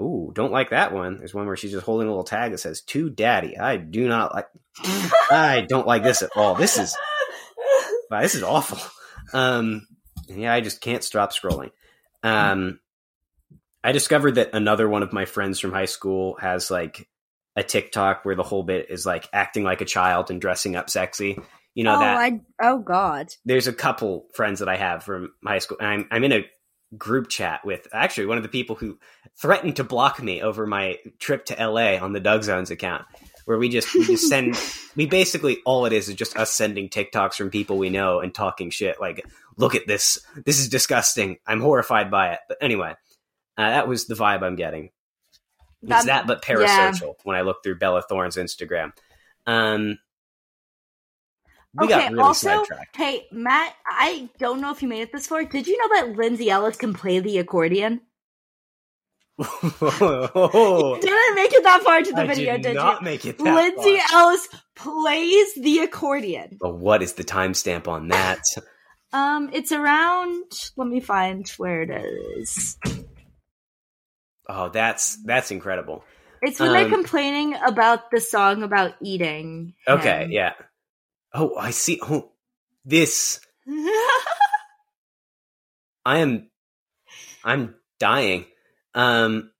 Ooh, don't like that one. There's one where she's just holding a little tag that says "To Daddy." I do not like. I don't like this at all. This is wow, this is awful. Um, yeah, I just can't stop scrolling. Um, I discovered that another one of my friends from high school has like a TikTok where the whole bit is like acting like a child and dressing up sexy. You know oh, that I oh god. there's a couple friends that I have from high school. And I'm I'm in a group chat with actually one of the people who threatened to block me over my trip to LA on the Doug Zones account, where we just we just send we basically all it is is just us sending TikToks from people we know and talking shit like, look at this, this is disgusting. I'm horrified by it. But anyway, uh, that was the vibe I'm getting. It's That- that, but yeah. parasocial when I look through Bella Thorne's Instagram. Um, we okay, got really also, sidetracked. hey Matt, I don't know if you made it this far. Did you know that Lindsay Ellis can play the accordion? oh, Didn't make it that far into the I video, did did, not you? make it that Lindsay far. Ellis plays the accordion. But what is the timestamp on that? Um, it's around. Let me find where it is. Oh, that's that's incredible. It's when they're Um, complaining about the song about eating. Okay, him. yeah. Oh, I see. Oh, this I am. I'm dying. Um,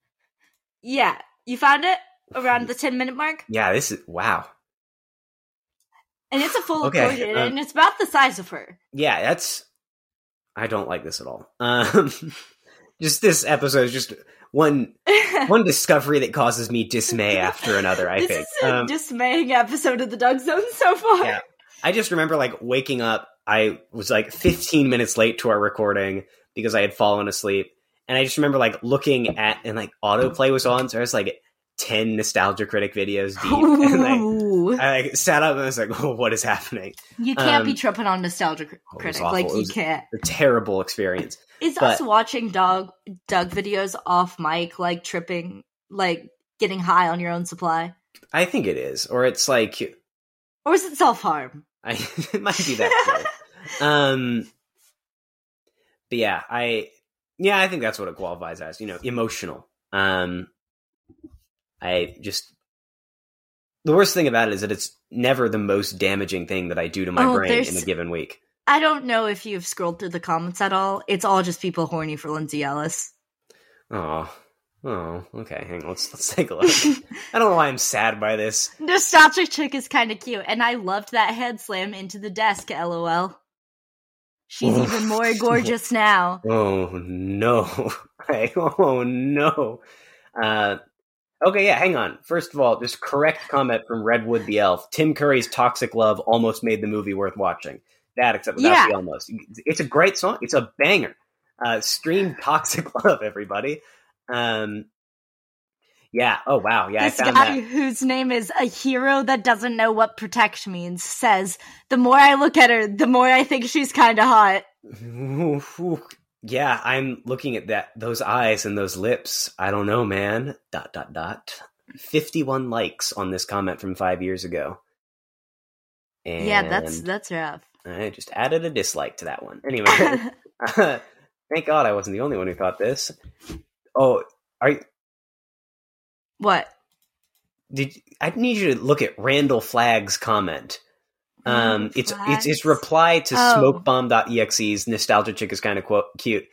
yeah, you found it around the ten minute mark, yeah. This is wow. and it's a full Okay, accordion, um, and it's about the size of her. Yeah, that's. I don't like this at all. Um, just this episode is just one one discovery that causes me dismay after another. I this think. is a Um, dismaying episode of the Doug Zone so far. Yeah. I just remember like waking up. I was like 15 minutes late to our recording because I had fallen asleep, and I just remember like looking at and like autoplay was on, so I was like 10 nostalgia critic videos deep, and like, I like sat up and I was like, "Oh, what is happening?" you can't be um, tripping on nostalgia cr- critic awful. like you can't. A terrible experience. Is but- us watching Doug Doug videos off mic like tripping, like getting high on your own supply, I think it is, or it's like or is it self harm? I it might be that. um, but yeah, I yeah, I think that's what it qualifies as. You know, emotional. Um, I just the worst thing about it is that it's never the most damaging thing that I do to my Oh, brain in a given week. I don't know if you've scrolled through the comments at all. It's all just people horny for Lindsay Ellis. Oh, oh, okay. Hang on, let's let's take a look. I don't know why I'm sad by this. Nostalgic chick is kind of cute, and I loved that head slam into the desk. LOL. She's Oh. even more gorgeous now. Oh no! Hey, oh no! Uh, okay, yeah. Hang on. First of all, just correct comment from Redwood the Elf. Tim Curry's toxic love almost made the movie worth watching. that except without Yeah. the almost. It's a great song. It's a banger. Uh, stream Toxic Love, everybody. Um, yeah. Oh wow. Yeah, this I found guy whose name is a hero that doesn't know what protect means says, "The more I look at her, the more I think she's kind of hot." yeah, I'm looking at that those eyes and those lips. I don't know, man. Dot dot dot. Fifty-one likes on this comment from five years ago. And Yeah, that's that's rough. I just added a dislike to that one. Anyway, thank God I wasn't the only one who thought this. Oh, are you, what? did I need you to look at Randall Flagg's comment? Um, Randall it's it's his reply to Oh. smokebomb.exe's nostalgia chick is kind of quote cute.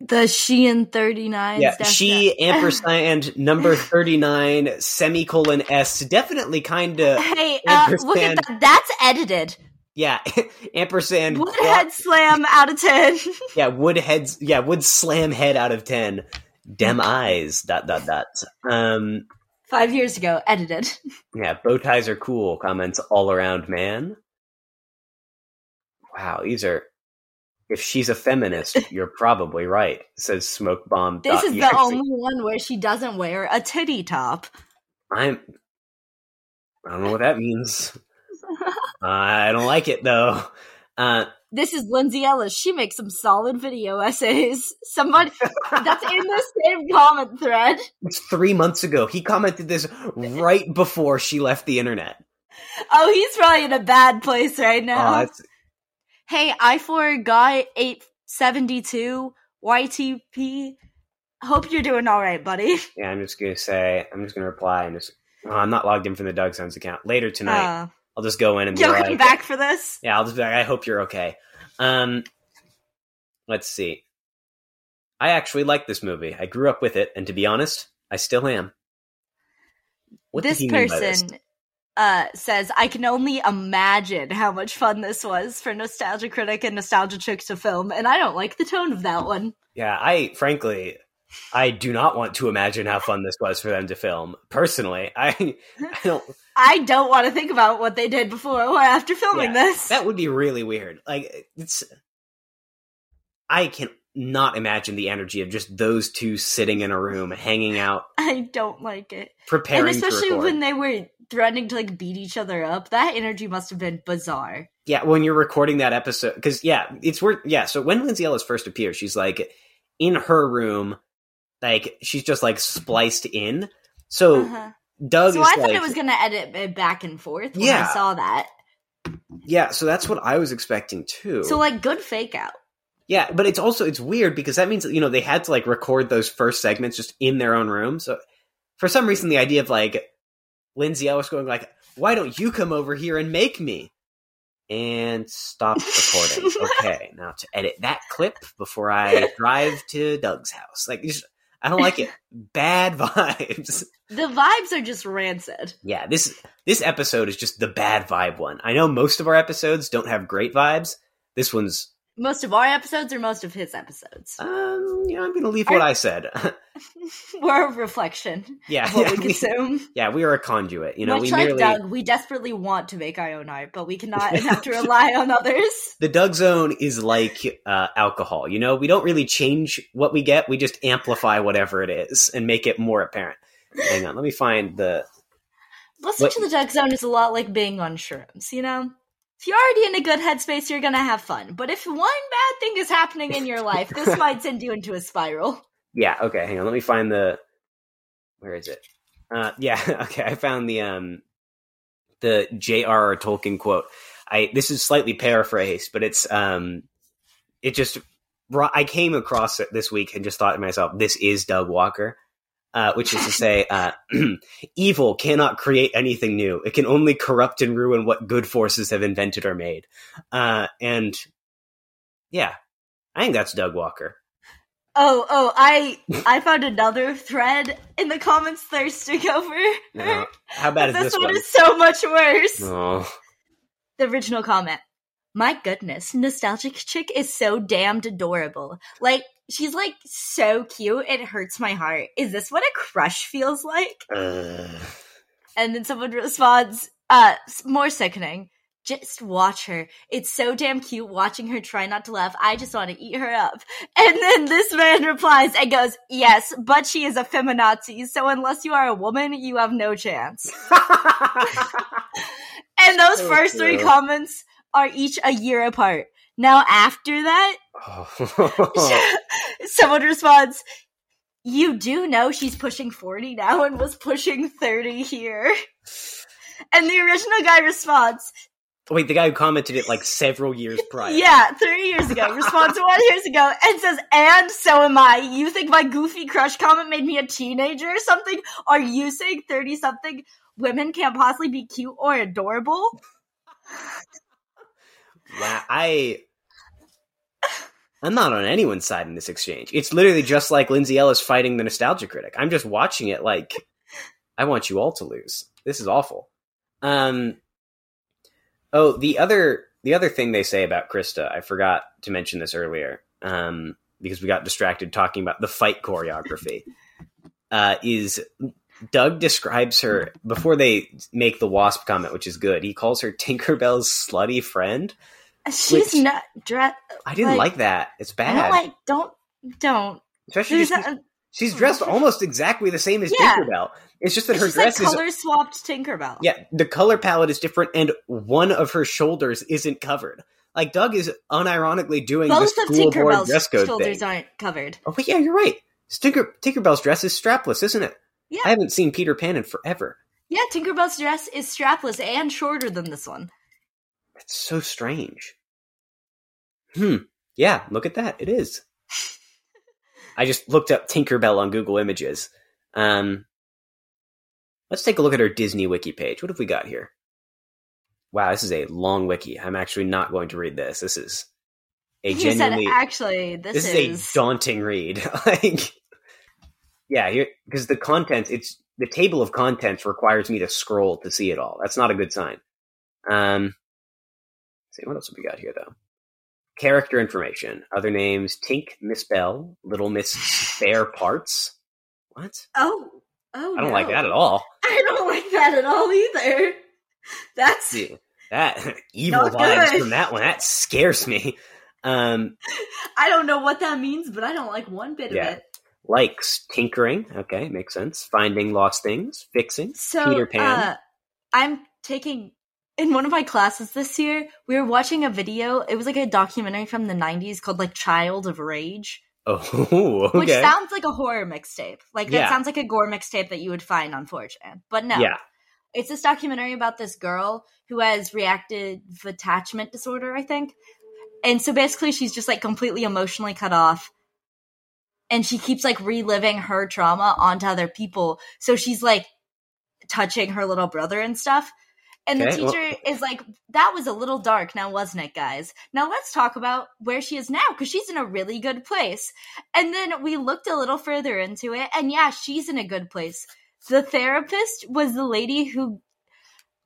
The Shein thirty nine. Yeah, she ampersand number thirty nine semicolon s definitely kind of Hey, uh, look at that. That's edited. yeah ampersand Woodhead slam out of ten. yeah wood heads yeah wood slam head out of ten dem eyes dot dot dot um Five years ago, edited. Yeah, bow ties are cool. Comments all around, man. Wow, these are. If she's a feminist, you're probably right. Says smoke bomb. This is the only one where she doesn't wear a titty top. I'm. I don't know what that means. I don't like it though. Uh, This is Lindsay Ellis. She makes some solid video essays. Somebody that's in the same comment thread. it's three months ago. He commented this right before she left the internet. Oh, he's probably in a bad place right now. it's, hey, I four guy eight seventy two YTP. Hope you're doing all right, buddy. yeah, I'm just gonna say. I'm just gonna reply and just. Oh, I'm not logged in from the Doug Zone's account. Later tonight, Uh, I'll just go in and be you'll like, come back for this. Yeah, I'll just be like, I hope you're okay. Um, let's see. I actually like this movie. I grew up with it, and to be honest, I still am. What this by this? person uh, says, I can only imagine how much fun this was for Nostalgia Critic and Nostalgia Chick to film, and I don't like the tone of that one. Yeah, I frankly, I do not want to imagine how fun this was for them to film. Personally, I, I don't. I don't want to think about what they did before or after filming Yeah, this. That would be really weird. Like it's, I can not imagine the energy of just those two sitting in a room, hanging out, I don't like it. preparing and especially when they were threatening to like beat each other up, that energy must have been bizarre. Yeah, when you're recording that episode, because yeah, it's worth. Yeah, so when Lindsay Ellis first appears, she's like in her room, like she's just like spliced in. So Uh-huh. Doug So I thought like, it was going to edit it back and forth when Yeah. I saw that. yeah. So that's what I was expecting too. So like good fake out. yeah, but it's also it's weird because that means you know they had to like record those first segments just in their own room. So for some reason, the idea of like Lindsay Ellis going like, "Why don't you come over here and make me?" And stop recording. okay, now to edit that clip before I drive to Doug's house. Like, just, I don't like it. Bad vibes. The vibes are just rancid. Yeah, this this episode is just the bad vibe one. I know most of our episodes don't have great vibes. This one's, Most of our episodes or most of his episodes. um, you know, I'm gonna leave what I said. We're a reflection yeah, of what yeah, we we, consume. yeah, we are a conduit. You know, Much we like merely Doug, we desperately want to make our own art, but we cannot and have to rely on others. the Doug Zone is like uh, alcohol. You know, we don't really change what we get; we just amplify whatever it is and make it more apparent. Hang on, let me find the. Listening What- to the Doug Zone is a lot like being on shrooms, you know? If you're already in a good headspace, you're gonna have fun. But if one bad thing is happening in your life, this might send you into a spiral. Yeah, okay, hang on. Let me find the. Where is it? Uh, yeah, okay. I found the um, the J.R.R. Tolkien quote. I this is slightly paraphrased, but it's um, it just brought. I came across it this week and just thought to myself, "This is Doug Walker." Uh, which is to say, uh, evil cannot create anything new. It can only corrupt and ruin what good forces have invented or made. Uh, and yeah, I think that's Doug Walker. Oh, oh, I I found another thread in the comments thirsting over. No. How bad is this, this one one? is so much worse. Oh. The original comment. My goodness, nostalgic chick is so damned adorable. Like she's like so cute, it hurts my heart. Is this what a crush feels like? Uh, And then someone responds, uh, more sickening. Just watch her. It's so damn cute watching her try not to laugh. I just want to eat her up. And then this man replies and goes, Yes, but she is a feminazi, so unless you are a woman, you have no chance. And those So first three comments are each a year apart. Now, after that, Oh. someone responds, You do know she's pushing 40 now and was pushing 30 here. And the original guy responds, Wait, the guy who commented it like several years prior. Yeah, three years ago. Responds one years ago and says, And so am I. You think my goofy crush comment made me a teenager or something? Are you saying 30 something women can't possibly be cute or adorable? Wow, I I'm not on anyone's side in this exchange. It's literally just like Lindsay Ellis fighting the nostalgia critic. I'm just watching it like I want you all to lose. This is awful. Um Oh, the other the other thing they say about Krista, I forgot to mention this earlier, um, because we got distracted talking about the fight choreography. uh, is Doug describes her before they make the wasp comment, which is good. He calls her Tinkerbell's slutty friend. She's Which- not dressed. I didn't Like, like, that. It's I bad. don't like. Don't don't. Especially just, a, she's dressed almost exactly the same as Yeah. Tinkerbell. It's just that it's her just like dress is color swapped Tinkerbell. yeah, the color palette is different, and one of her shoulders isn't covered. Like Doug is unironically doing both the of school board dress code shoulders thing. aren't covered. Oh, but yeah, you're right. Tinker Tinkerbell's dress is strapless, isn't it? Yeah. I haven't seen Peter Pan in forever. Yeah, Tinkerbell's dress is strapless and shorter than this one. That's so strange. Hmm. Yeah, look at that. It is. I just looked up Tinkerbell on Google Images. Um, let's take a look at our Disney Wiki page. What have we got here? Wow, this is a long wiki. I'm actually not going to read this. This is a He said, actually, this, this is, is, a daunting read. like, yeah, because the contents, it's the table of contents requires me to scroll to see it all. That's not a good sign. Um, see what else have we got here though. Character information, other names: Tink, Miss Bell, Little Miss Spare Parts. What? oh, oh, I don't no. like that at all. I don't like that at all either. That's See, that evil vibes from that one. That scares me. Um, I don't know what that means, but I don't like one bit Yeah. of it. likes tinkering. Okay, makes sense. Finding lost things, fixing. So Peter Pan. Uh, I'm taking in one of my classes this year. We were watching a video. It was like a documentary from the '90s called like "Child of Rage," Oh, okay. which sounds like a horror mixtape. Like that Yeah. sounds like a gore mixtape that you would find on 4chan. But no, Yeah. it's this documentary about this girl who has reactive attachment disorder, I think. And so basically, she's just like completely emotionally cut off. And she keeps like reliving her trauma onto other people. So she's like touching her little brother and stuff. And the Okay, well- teacher is like, that was a little dark now, wasn't it, guys? Now let's talk about where she is now, because she's in a really good place. And then we looked a little further into it, and yeah, she's in a good place. The therapist was the lady who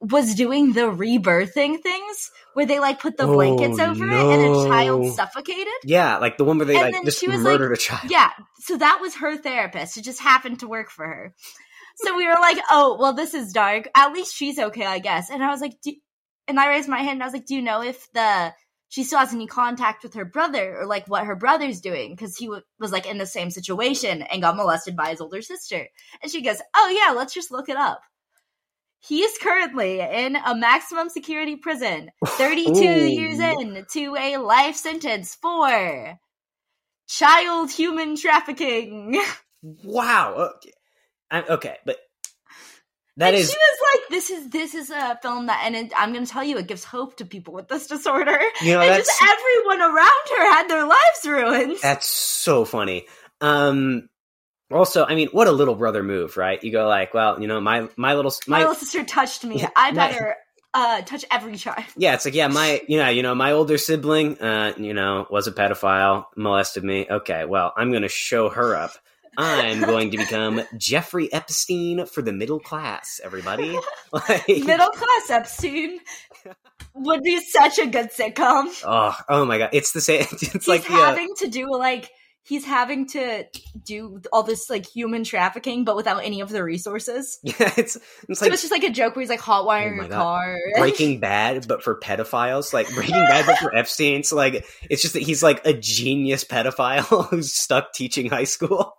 was doing the rebirthing things where they like put the Oh, blankets over it and a child suffocated. Yeah, like the one where they And like just she was like- murdered a child. Yeah, so that was her therapist. It just happened to work for her. So we were like, "Oh, well, this is dark. At least she's okay, I guess." And I was like, and I raised my hand. and I was like, "Do you know if the she still has any contact with her brother or like what her brother's doing because he w- was like in the same situation and got molested by his older sister?" And she goes, "Oh yeah, let's just look it up." He is currently in a maximum security prison, 32 Ooh. years in to a life sentence for child human trafficking. Wow. Okay. I, okay, but that and is she was like, "This is this is a film that, and it, I'm going to tell you, it gives hope to people with this disorder." you know and that's just everyone around her had their lives ruined. that's so funny. Um also, I mean, what a little brother move, right? You go like, well, you know, my my little my, my, little sister touched me. Yeah, I my- better uh, touch every child. yeah, it's like yeah, my you know, you know, my older sibling, uh, you know, was a pedophile, molested me. Okay, well, I'm going to show her up. I'm going to become Jeffrey Epstein for the middle class, everybody. Like, Middle class Epstein would be such a good sitcom. Oh, oh my god! It's the same. It's He's like the uh, having to do like he's having to do all this like human trafficking, but without any of the resources. Yeah, it's it's so like it's just like a joke where he's like hot wiring Oh my your God. car. Breaking Bad, but for pedophiles. Like Breaking Bad, but for Epstein. So like, it's just that he's like a genius pedophile who's stuck teaching high school.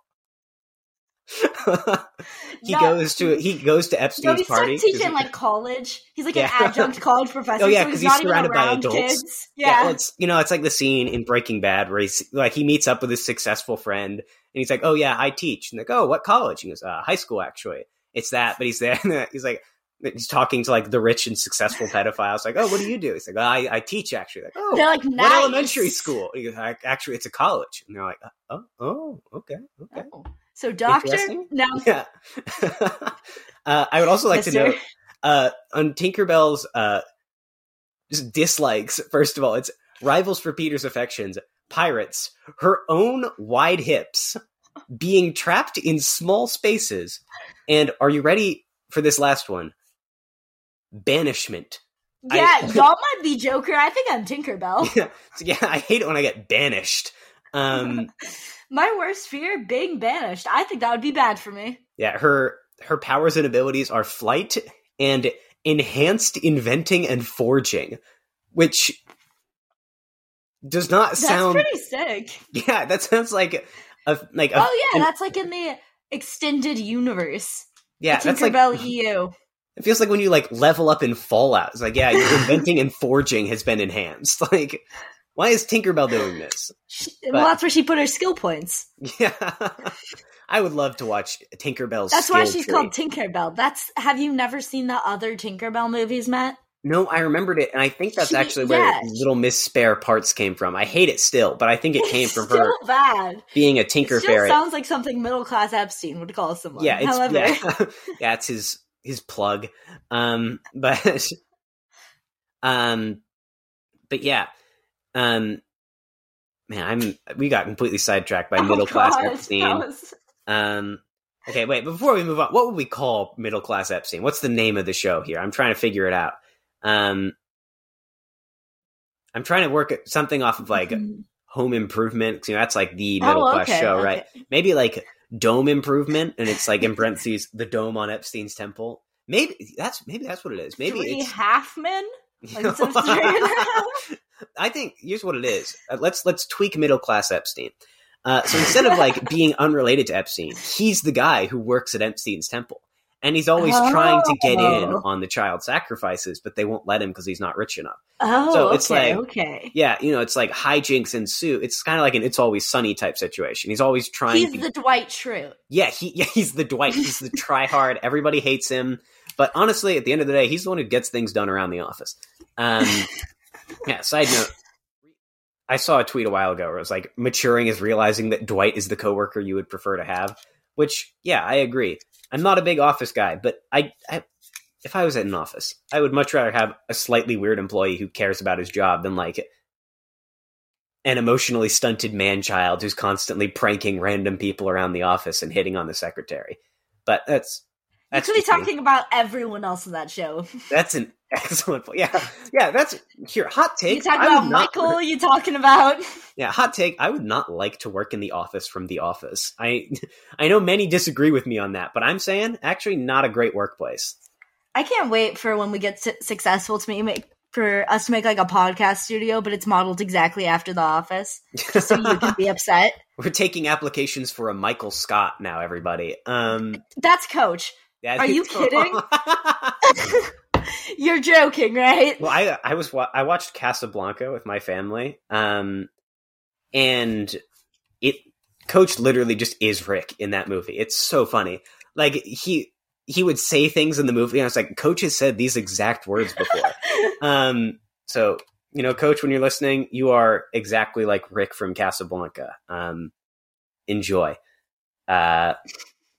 He No. goes to he goes to No, Epstein's he's party. teaching like college. He's like Yeah. an adjunct college professor. Oh, yeah, so 'cause he's, he's surrounded by adults. kids. yeah, Yeah, well, it's you know, it's like the scene in Breaking Bad where he's like he meets up with his successful friend and he's like, "Oh yeah, I teach." And like, "Oh, what college?" He goes, uh, "High school, actually." It's that, but he's there. And he's like, he's talking to like the rich and successful pedophiles. Like, "Oh, what do you do?" He's like, I, "I teach, actually." Like, "Oh, they're like what nice. elementary school?" Goes, "Actually, it's a college." And they're like, "Oh, oh, okay, okay." Oh. So doctor, Interesting. no, Yeah. uh, I would also like to Mister. know uh, on Tinkerbell's uh, just dislikes. First of all, it's rivals for Peter's affections, pirates, her own wide hips, being trapped in small spaces, and are you ready for this last one? Banishment. I- yeah, y'all might be Joker. I think I'm Tinkerbell. Yeah, yeah, I hate it when I get banished. Um, My worst fear, being banished. I think that would be bad for me. Yeah, her her powers and abilities are flight and enhanced inventing and forging, which does not That's sound. pretty sick. Yeah, that sounds like a like a, oh yeah, an- that's like in the extended universe. yeah. the That's like EU. it feels like when you like level up in Fallout. It's like yeah, your inventing and forging has been enhanced. Like, why is Tinkerbell doing this? But- well, that's where she put her skill points. Yeah, I would love to watch Tinkerbell's. That's why she's tree. called Tinkerbell. That's have you never seen the other Tinkerbell movies, Matt? No, I remembered it, and I think that's She- actually where yeah. Little Miss Spare Parts came from. I hate it still, but I think it came from her bad. being a Tinker Fairy. sounds like something middle class Epstein would call someone. yeah, it's However, yeah, yeah, it's his his plug. Um, but um, but yeah, um, man, I'm we got completely sidetracked by Oh, middle class God, Epstein. was- Um, okay, wait. Before we move on, what would we call middle class Epstein? What's the name of the show here? I'm trying to figure it out. Um, I'm trying to work something off of like Home Improvement. You know, that's like the middle Oh, class okay, show, okay. right? Maybe like Dome Improvement, and it's like in parentheses the dome on Epstein's temple. Maybe that's maybe that's what it is. Maybe Three it's Halfmen. Like, instead of three and a half? I think here's what it is. Uh, let's let's tweak middle class Epstein. Uh, so instead of like being unrelated to Epstein, he's the guy who works at Epstein's temple, and he's always trying to get in Oh. on the child sacrifices, but they won't let him because he's not rich enough. Oh, So it's okay, like- okay. Yeah, you know, it's like hijinks ensue. It's kind of like an "It's Always Sunny" type situation. He's always trying. He's to, the Dwight Schrute. yeah, he yeah he's the Dwight. He's the try hard. Everybody hates him, but honestly, at the end of the day, he's the one who gets things done around the office. Um, yeah. Side note. I saw a tweet a while ago where it was like maturing is realizing that Dwight is the coworker you would prefer to have. Which, yeah, I agree. I'm not a big office guy, but I, I if I was at an office, I would much rather have a slightly weird employee who cares about his job than like an emotionally stunted man child who's constantly pranking random people around the office and hitting on the secretary. But that's that's just talking about everyone else in that show. That's an excellent point. Yeah, yeah. That's here. Hot take. You talking about not- Michael? You talking about? Yeah, hot take. I would not like to work in the office from the office. I I know many disagree with me on that, but I'm saying actually not a great workplace. I can't wait for when we get su- successful to make for us to make like a podcast studio, but it's modeled exactly after The Office, so you can be upset. We're taking applications for a Michael Scott now, everybody. Um, That's Coach. Yeah, Are you kidding? You're joking, right? well, I I was I watched Casablanca with my family, um, and it Coach literally just is Rick in that movie. It's so funny. Like he he would say things in the movie, and I was like, Coach has said these exact words before. um, so you know, Coach, when you're listening, you are exactly like Rick from Casablanca. Um, enjoy. Uh,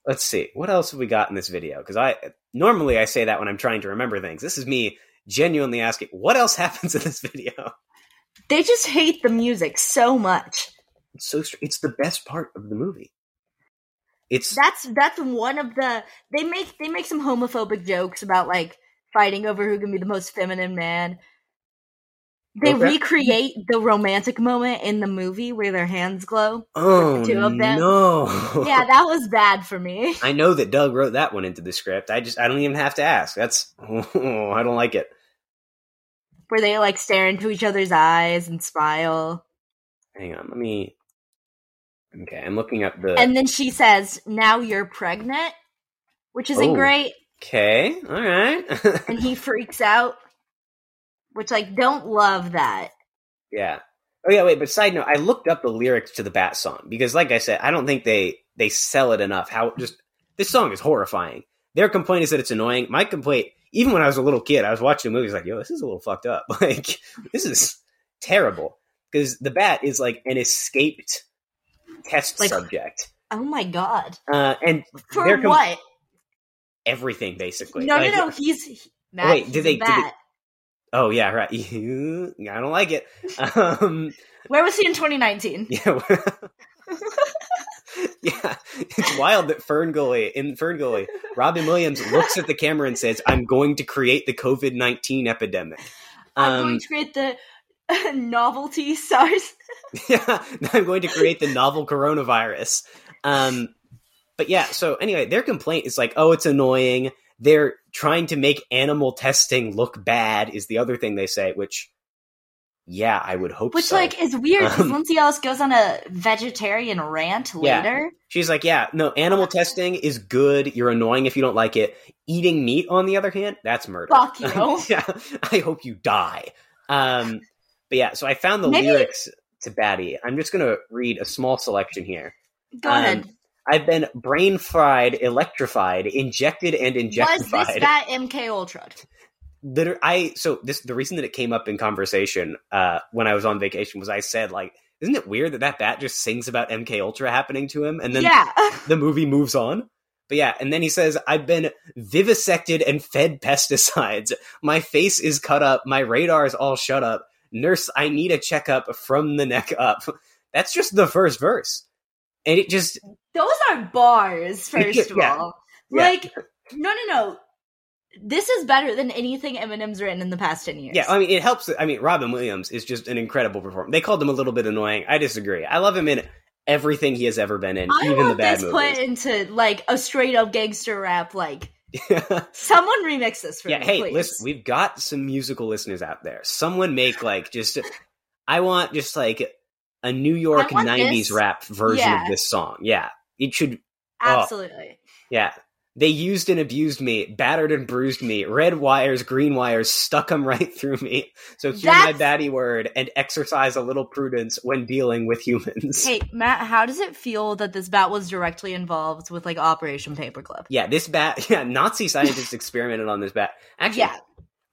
let's see what else have we got in this video because I normally I say that when I'm trying to remember things. This is me genuinely asking what else happens in this video. they just hate the music so much. It's so str- it's the best part of the movie. It's That's that's one of the they make they make some homophobic jokes about like fighting over who can be the most feminine man. They Okay. recreate the romantic moment in the movie where their hands glow. Oh two of them. no! Yeah, that was bad for me. I know that Doug wrote that one into the script. I just I don't even have to ask. That's I don't like it. Where they like stare into each other's eyes and smile. Hang on, let me. Okay, I'm looking up the. And then she says, Now you're pregnant, which isn't Oh. great. okay, all right. And he freaks out, which, like, don't love that. yeah. Oh yeah. Wait, but side note, I looked up the lyrics to the Bat song because, like I said, I don't think they they sell it enough. How just this song is horrifying. Their complaint is that it's annoying. My complaint, even when I was a little kid, I was watching the movies like, yo, this is a little fucked up. Like, this is terrible because the Bat is like an escaped test Like- subject, Oh my god. uh, and For com- what? everything basically. No, Like- no, no. He's. he- Matt, Wait, did he's they- did they-. Oh yeah, right. I don't like it. Um, Where was he in 2019? yeah, yeah. It's wild that Ferngully in Ferngully, Robin Williams looks at the camera and says, "I'm going to create the COVID nineteen epidemic." I'm Um, going to create the novelty SARS. yeah, I'm going to create the novel coronavirus. Um, but yeah, so anyway, their complaint is like, oh, it's annoying. They're trying to make animal testing look bad, is the other thing they say, which, yeah, I would hope Which, so. like, is weird because Um, Lindsay Ellis goes on a vegetarian rant Yeah. later. She's like, yeah, no, animal testing is good. You're annoying if you don't like it. Eating meat, on the other hand, that's murder. Fuck you. yeah, I hope you die. Um, but yeah, so I found the Maybe- lyrics to Batty. I'm just going to read a small selection here. Go Um, ahead. I've been brain fried, electrified, injected, and injected. Was this injectified. bat MK Ultra? Liter- I so this the reason that it came up in conversation uh, when I was on vacation was I said like, isn't it weird that that bat just sings about MK Ultra happening to him, and then yeah. the movie moves on. But yeah, and then he says, I've been vivisected and fed pesticides. My face is cut up. My radar is all shut up. Nurse, I need a checkup from the neck up. That's just the first verse. And it just, Those are bars, first of Yeah. all. Yeah. Like, no, no, no. This is better than anything Eminem's written in the past 10 years. yeah, I mean, it helps. I mean, Robin Williams is just an incredible performer. They called him a little bit annoying. I disagree. I love him in everything he has ever been in, I even the bad this put movies. into, like, a straight up gangster rap. Like, someone remix this for me. yeah, me, hey, please. listen, we've got some musical listeners out there. Someone make like just I want just like a New York 90s this- rap version yeah. of this song. Yeah. It should Absolutely. yeah. They used and abused me, battered and bruised me, red wires, green wires, stuck them right through me. So hear my That's- baddie word and exercise a little prudence when dealing with humans. Hey, Matt, how does it feel that this bat was directly involved with, like, Operation Paperclip? Yeah, this bat. Yeah, Nazi scientists experimented on this bat. Actually, Yeah.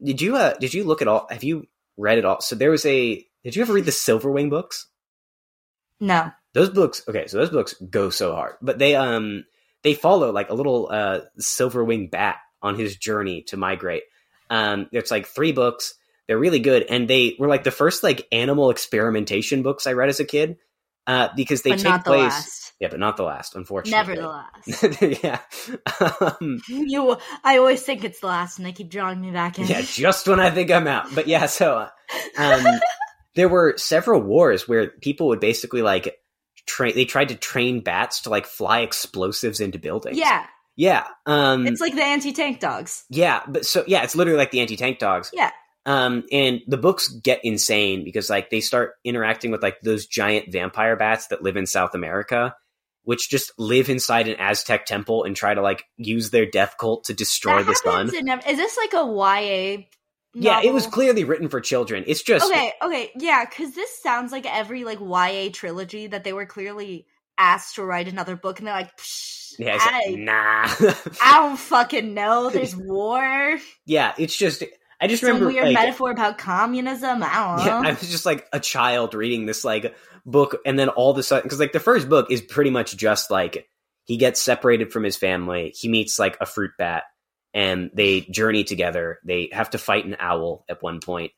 did you uh did you look at all? Have you read it all? So there was a. Did you ever read the Silverwing books? No. Those books. Okay, so those books go so hard, but they um they follow like a little uh silver wing bat on his journey to migrate. Um, it's like three books. They're really good, and they were like the first like animal experimentation books I read as a kid. Uh, because they but take the place. last. Yeah, but not the last, unfortunately. Never the last. yeah. Um, You, I always think it's the last, and they keep drawing me back in. yeah, just when I think I'm out. But yeah, so um, there were several wars where people would basically like train. They tried to train bats to like fly explosives into buildings. yeah. yeah, um, It's like the anti-tank dogs. yeah. But so yeah, it's literally like the anti-tank dogs. Yeah. Um, and the books get insane because like they start interacting with like those giant vampire bats that live in South America, which just live inside an Aztec temple and try to like use their death cult to destroy That the sun. in is this like a YA? Yeah, it was clearly written for children. It's just Okay, okay, yeah, because this sounds like every like YA trilogy that they were clearly asked to write another book, and they're like, Psh, Yeah, it's like, nah. I don't fucking know. There's war. yeah, it's just I just Some remember weird like, metaphor about communism. I don't know. yeah, I was just like a child reading this like book, and then all of a sudden, because like the first book is pretty much just like he gets separated from his family, he meets like a fruit bat, and they journey together. They have to fight an owl at one point,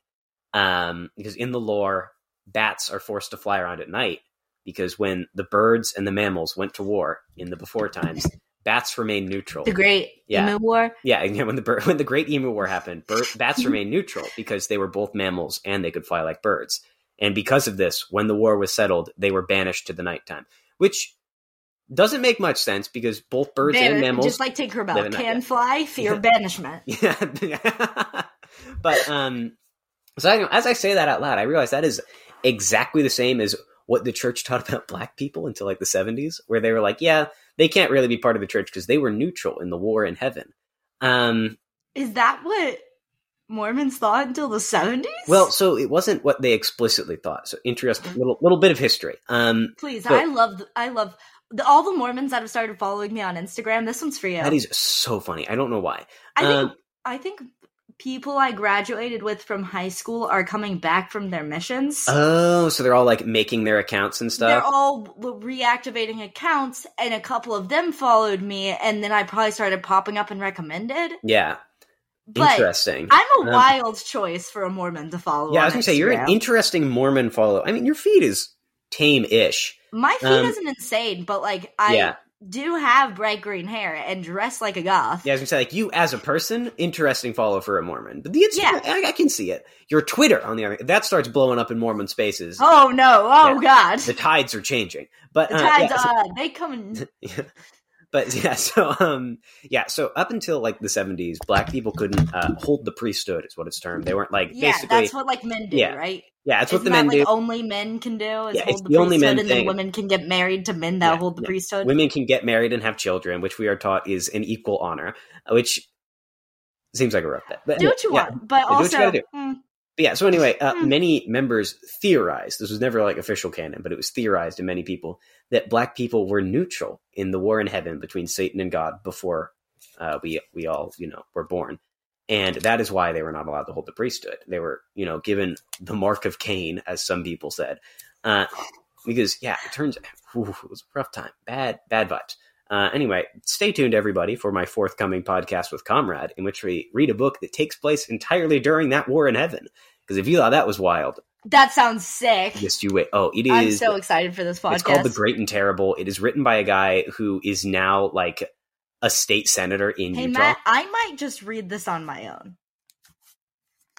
um, because in the lore, bats are forced to fly around at night because when the birds and the mammals went to war in the before times, bats remained neutral. The Great Yeah. Emu War. Yeah, and when the when the Great Emu War happened, bats remained neutral because they were both mammals and they could fly like birds. And because of this, when the war was settled, they were banished to the nighttime, which doesning make much sense because both birds and mammals. just like Tinkerbell, can fly, fear Yeah. banishment. yeah, but um, so I, as I say that out loud, I realize that is exactly the same as what the church taught about black people until like the seventies, where they were like, yeah, they can't really be part of the church because they were neutral in the war in heaven. Um, Is that what Mormons thought until the seventies? Well, so it wasn't what they explicitly thought. So interesting little little bit of history. Um, please, so- I love, I love the, all the Mormons that have started following me on Instagram. This one's for you. that is so funny. I don't know why. I think, um, I think people I graduated with from high school are coming back from their missions. Oh, so they're all like making their accounts and stuff. They're all reactivating accounts, and a couple of them followed me, and then I probably started popping up and recommended. yeah, But interesting. I'm a Um, wild choice for a Mormon to follow. yeah, I was gonna say you're an interesting Mormon follow. I mean, your feed is tame-ish. My feed um, isn't insane, but like I Yeah. do have bright green hair and dress like a goth. Yeah, I was gonna say like you as a person, interesting follow for a Mormon. But the Instagram, Yeah. I, I can see it. Your Twitter, on the other, that starts blowing up in Mormon spaces. Oh no! Oh god! The tides are changing. But The uh, tides, yeah, so- uh, they come. Yeah. But yeah, so um, yeah, so up until like the seventies, black people couldn't uh, hold the priesthood, is what it's termed. They weren't like Yeah, basically. that's what like men do, yeah, right? yeah, that's what Isn't the men like do. only men can do is Yeah, it's hold the, the only men and thing. then women can get married to men that Yeah, hold the yeah. priesthood. Women can get married and have children, which we are taught is an equal honor, which seems like a rough bet. But do what you want, but do what you also gotta do. But yeah, so anyway, uh, Hmm. many members theorized, this was never like official canon, but it was theorized in many people, that black people were neutral in the war in heaven between Satan and God before uh, we, we all, you know, were born. And that is why they were not allowed to hold the priesthood. They were, you know, given the mark of Cain, as some people said. Uh, because, yeah, it turns whew, it was a rough time. Bad, bad vibes. Uh, anyway, stay tuned, everybody, for my forthcoming podcast with Comrade, in which we read a book that takes place entirely during that war in heaven. Because if you thought that was wild, that sounds sick. just you wait. Oh, it is. I'm so excited for this podcast. it's called The Great and Terrible. It is written by a guy who is now like a state senator in Hey Utah. Matt, I might just read this on my own.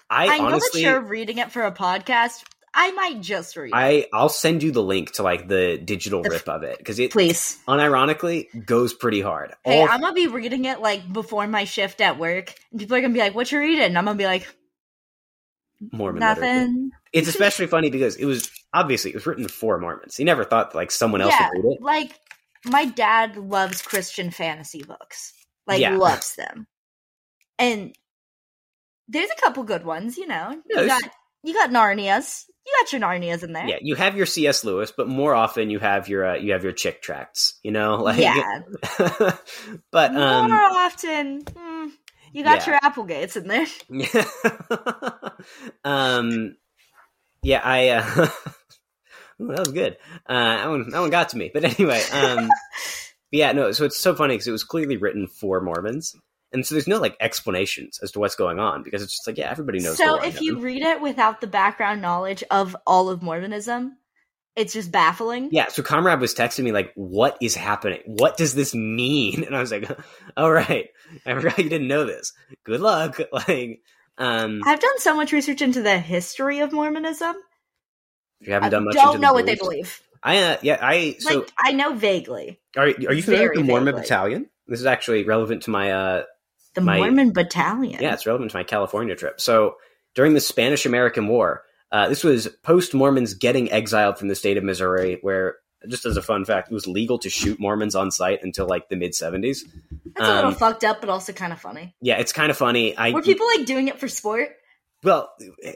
I, I, know that you're reading it for a podcast. I might just read. I I'll send you the link to like the digital rip of it because it Please. unironically goes pretty hard. Hey, All- I'm gonna be reading it like before my shift at work, and people are gonna be like, "What you reading?" And I'm gonna be like, Mormon literature. "Nothing." It's especially funny because it was obviously it was written for Mormons. He never thought like someone else Yeah, would read it. like my dad loves Christian fantasy books, like Yeah. loves them, and there's a couple good ones. You know, Yeah, you got you got Narnias, you got your Narnias in there. Yeah, you have your C.S. Lewis, but more often you have your uh, you have your chick tracts. You know, like Yeah. but um, More often, hmm, you got yeah. your Applegates in there. um, yeah, I. Uh, Ooh, that was good. Uh, that one, that one got to me. But anyway, um, yeah, no. So it's so funny because it was clearly written for Mormons, and so there's no like explanations as to what's going on because it's just like yeah, everybody knows. So if you read it without the background knowledge of all of Mormonism, it's just baffling. yeah, so Comrade was texting me like, "What is happening? What does this mean?" And I was like, "All right, I forgot you didn't know this. Good luck." Like, um, I've done so much research into the history of Mormonism. you haven't I done much. don't into the know what they believe. I uh, yeah, I so like I know vaguely are are you familiar with the very Mormon vaguely. Battalion? This is actually relevant to my uh the My- Mormon Battalion. yeah, it's relevant to my California trip. So during the Spanish American War, uh, this was post Mormons getting exiled from the state of Missouri, where just as a fun fact, it was legal to shoot Mormons on sight until like the mid seventies. that's a little um, fucked up, but also kind of funny. Yeah, it's kind of funny. I Were people like doing it for sport? well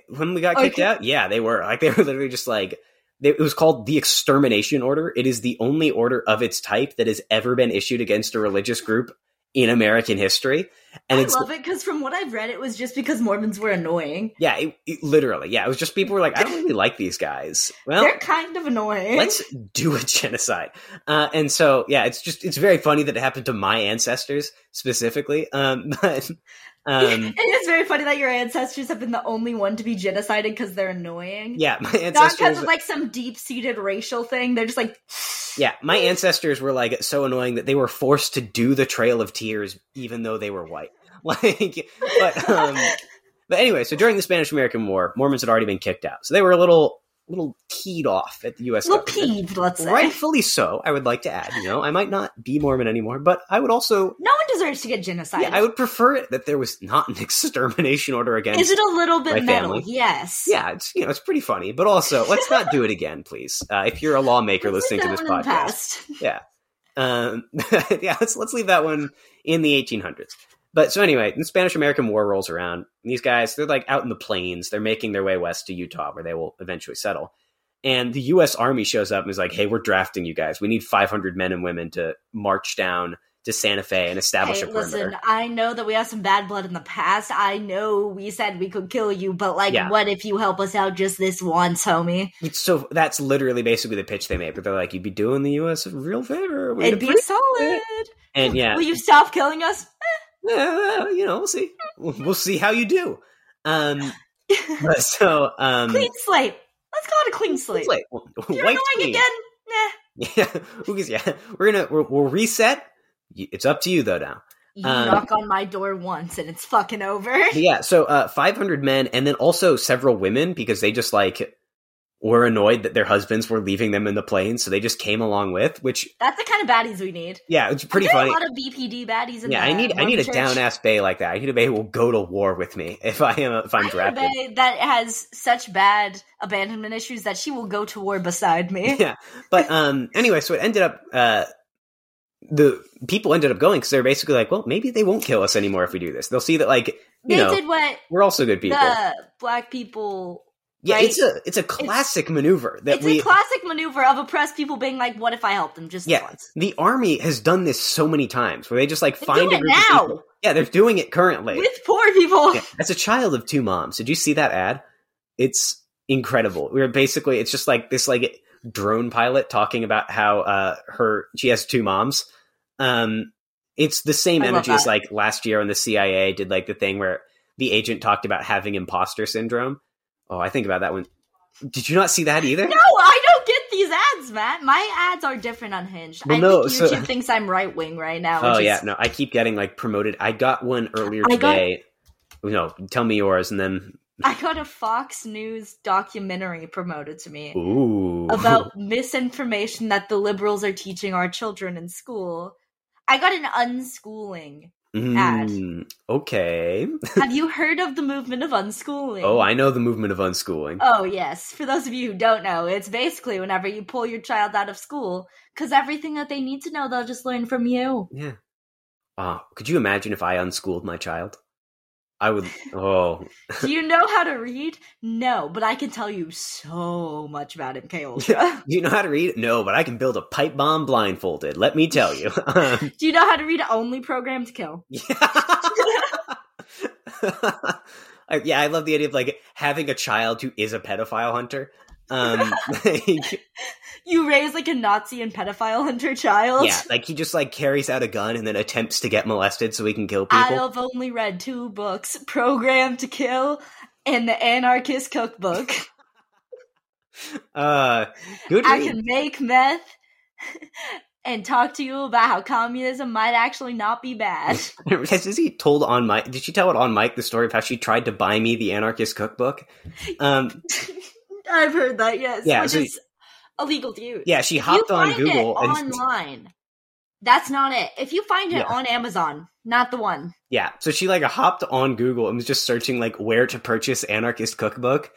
when we got kicked you- out, yeah, they were like they were literally just like. They, it was called the Extermination Order. It is the only order of its type that has ever been issued against a religious group in American history. And I love it because from what I've read, it was just because Mormons were annoying. Yeah, it, it- literally. Yeah, it was just people were like, I don't really like these guys. Well, They're kind of annoying. let's do a genocide. Uh, and so, yeah, it's just it's very funny that it happened to my ancestors specifically. Um, but um, it is very funny that your ancestors have been the only one to be genocided because they're annoying. yeah, my Not because ancestors. of like some deep seated racial thing. They're just like, Yeah, my ancestors were like so annoying that they were forced to do the Trail of Tears even though they were white. Like, but um, but anyway, so during the Spanish American War, Mormons had already been kicked out, so they were a little little teed off at the U.S. A little government. peeved, let's say. Rightfully so, I would like to add. You know, I might not be Mormon anymore, but I would also, No one deserves to get genocide. yeah, I would prefer it that there was not an extermination order against. Is it a little bit metal? family. Yes. yeah, it's you know it's pretty funny, but also let's not do it again, please. Uh, if you're a lawmaker listening to this that one in the podcast, yeah, um, yeah, let's let's leave that one in the 1800s. But so anyway, the Spanish American War rolls around. These guys, they're like out in the plains. They're making their way west to Utah, where they will eventually settle. And the U.S. Army shows up and is like, "Hey, we're drafting you guys. We need 500 men and women to march down to Santa Fe and establish Hey, a perimeter." listen, I know that we have some bad blood in the past. I know we said we could kill you, but like, Yeah. what if you help us out just this once, homie? It's so that's literally basically the pitch they made. But they're like, "You'd be doing the U.S. a real favor. We'd It'd be solid. it." And yeah, Will you stop killing us? Yeah, you know, we'll see. We'll, see how you do. Um, so um, clean slate. Let's call it a clean slate. like You're annoying again? Nah. Yeah, who gives? Yeah, we're gonna we're, we'll reset. It's up to you though now. You Um, knock on my door once and it's fucking over. Yeah, so uh, 500 men, and then also several women because they just like were annoyed that their husbands were leaving them in the plane, so they just came along with. Which That's the kind of baddies we need. yeah, it's pretty funny. A lot of BPD baddies in Yeah, the I need I need a down ass bay like that. I need a bay who will go to war with me if I am if I I'm need a drafted. that has such bad abandonment issues that she will go to war beside me. yeah but um anyway so it ended up uh the people ended up going because they're basically like well maybe they won't kill us anymore if we do this they'll see that like you they know did what we're also good people the black people. Yeah right? it's a it's a classic maneuver that It's we a classic maneuver of oppressed people being like, "What if I help them just yeah once?" the army has done this so many times where they just like They find a it group now. of people yeah they're doing it currently With poor people. Yeah, as a child of two moms did you see that ad it's incredible we are basically it's just like this like drone pilot talking about how uh her she has two moms um it's the same I energy as like last year when the cia did like the thing where the agent talked about having imposter syndrome oh i think about that one did you not see that either No, I don't get these ads, Matt. My ads are different on Hinge. Well, I no, think so- YouTube thinks I'm right wing right now. oh yeah is- no i keep getting like promoted i got one earlier I got- today no tell me yours and then I got a Fox News documentary promoted to me ooh about misinformation that the liberals are teaching our children in school. I got an unschooling. Mm, okay Have you heard of the movement of unschooling? Oh, I know the movement of unschooling. Oh, yes. For those of you who don't know, it's basically whenever you pull your child out of school, because everything that they need to know, they'll just learn from you. Yeah. Oh, could you imagine if I unschooled my child? I would. Oh, Do you know how to read? No, but I can tell you so much about MK Ultra. do you know how to read? No, but I can build a pipe bomb blindfolded. Let me tell you. Do you know how to read only program to kill? I- yeah, I love the idea of like having a child who is a pedophile hunter. Um, like, You raise like a Nazi and pedophile hunter child. yeah, like he just like carries out a gun and then attempts to get molested so he can kill people. I've only read two books Program to Kill and The Anarchist Cookbook. Uh, good I read. can make meth and talk to you about how communism might actually not be bad. Has Izzy told on Mike? Did she tell it on Mike the story of how she tried to buy me the anarchist cookbook? Um, I've heard that, yes. Yeah, which so- is illegal to use. yeah, she hopped you on find Google it and online. That's not it. If you find it Yeah. on Amazon, not the one. yeah, so she like hopped on Google and was just searching like where to purchase anarchist cookbook,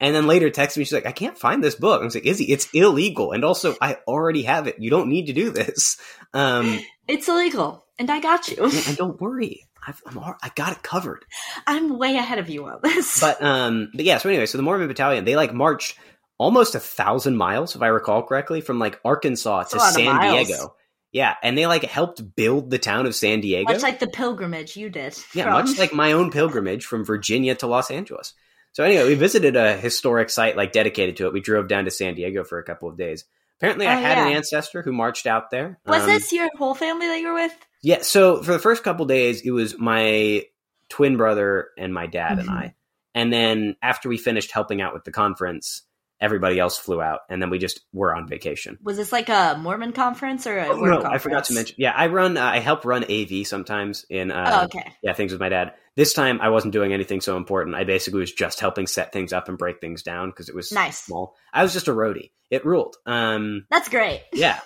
and then later texted me. She's like, I can't find this book. I was like, Izzy, it's illegal, and also I already have it. You don't need to do this. Um, It's illegal, and I got you. and don't worry, I've, I'm all, I got it covered. I'm way ahead of you on this. But um, but yeah. So anyway, so the Mormon Battalion they like marched almost a thousand miles, if I recall correctly, from like Arkansas That's to San. Diego. Yeah, and they like helped build the town of San Diego. much like the pilgrimage you did. yeah, from- much like my own pilgrimage from Virginia to Los Angeles. So anyway, we visited a historic site like dedicated to it. We drove down to San Diego for a couple of days. Apparently, I Oh, had an ancestor who marched out there. Was Um, this your whole family that you were with? Yeah, so for the first couple days, it was my twin brother and my dad and Mhm. I. And then after we finished helping out with the conference, everybody else flew out, and then we just were on vacation. Was this like a Mormon conference or a Oh, no, conference? I forgot to mention. Yeah, I run. Uh, I help run AV sometimes in. Uh, Oh, okay. Yeah, things with my dad. This time I wasn't doing anything so important. I basically was just helping set things up and break things down because it was Nice. small. I was just a roadie. It ruled. Um, That's great. yeah.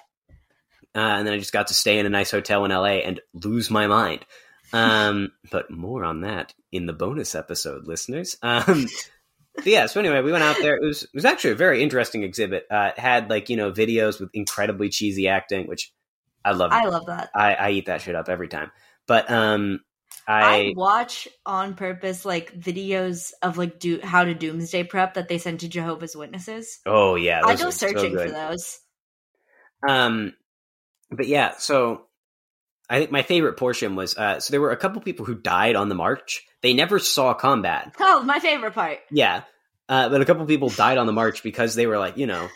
Uh, and then I just got to stay in a nice hotel in LA and lose my mind. Um, but more on that in the bonus episode, listeners. Um, yeah, so anyway, we went out there. It was it was actually a very interesting exhibit. Uh, it had like you know videos with incredibly cheesy acting, which I love. I love that. I, I eat that shit up every time. But um, I, I watch on purpose like videos of like do how to doomsday prep that they send to Jehovah's Witnesses. oh yeah, I go are so searching for those. Um, but yeah, so I think my favorite portion was uh, so there were a couple people who died on the march. They never saw combat. Oh, my favorite part. Yeah, uh, but a couple people died on the march because they were like you know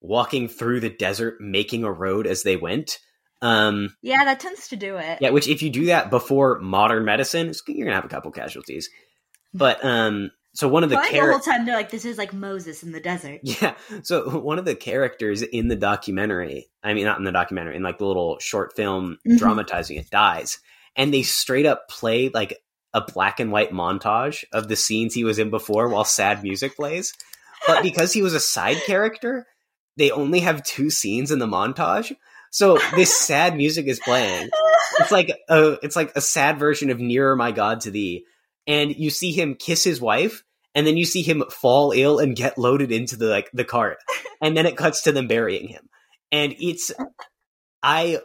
walking through the desert, making a road as they went. Um, Yeah, that tends to do it. yeah, which if you do that before modern medicine, you're gonna have a couple casualties. But um, so one of the like the characters. whole time they're like, "This is like Moses in the desert." Yeah. So one of the characters in the documentary, I mean, not in the documentary, in like the little short film Mhm. dramatizing it, dies. And they straight up play like a black and white montage of the scenes he was in before while sad music plays. But because he was a side character, they only have two scenes in the montage. So this sad music is playing. It's like a, it's like a sad version of Nearer My God to Thee. And you see him kiss his wife and then you see him fall ill and get loaded into the like the cart and then it cuts to them burying him and it's i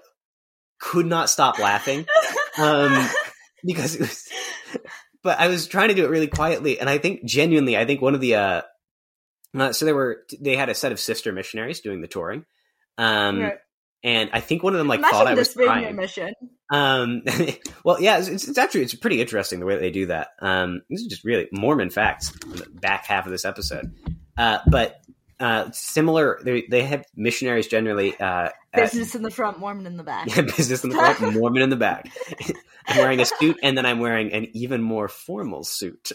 could not stop laughing um because it was but i was trying to do it really quietly and i think genuinely i think one of the uh, uh so there were they had a set of sister missionaries doing the touring um Right. And i think one of them like Imagine thought i was this crying mission. um, well, yeah, it's, it's actually it's pretty interesting the way that they do that. Um, these are just really Mormon facts in the back half of this episode. Uh, but uh, similar, they they have missionaries generally. Uh, at- Business in the front, Mormon in the back. yeah, business in the front, Mormon in the back. I'm wearing a suit, and then I'm wearing an even more formal suit.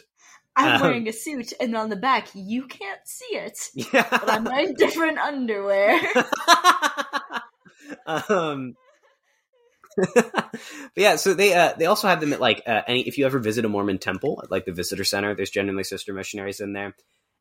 I'm Um, wearing a suit, and on the back, you can't see it, Yeah, but I'm wearing different underwear. Um but yeah so they uh they also have them at like uh, any if you ever visit a mormon temple like the visitor center there's generally sister missionaries in there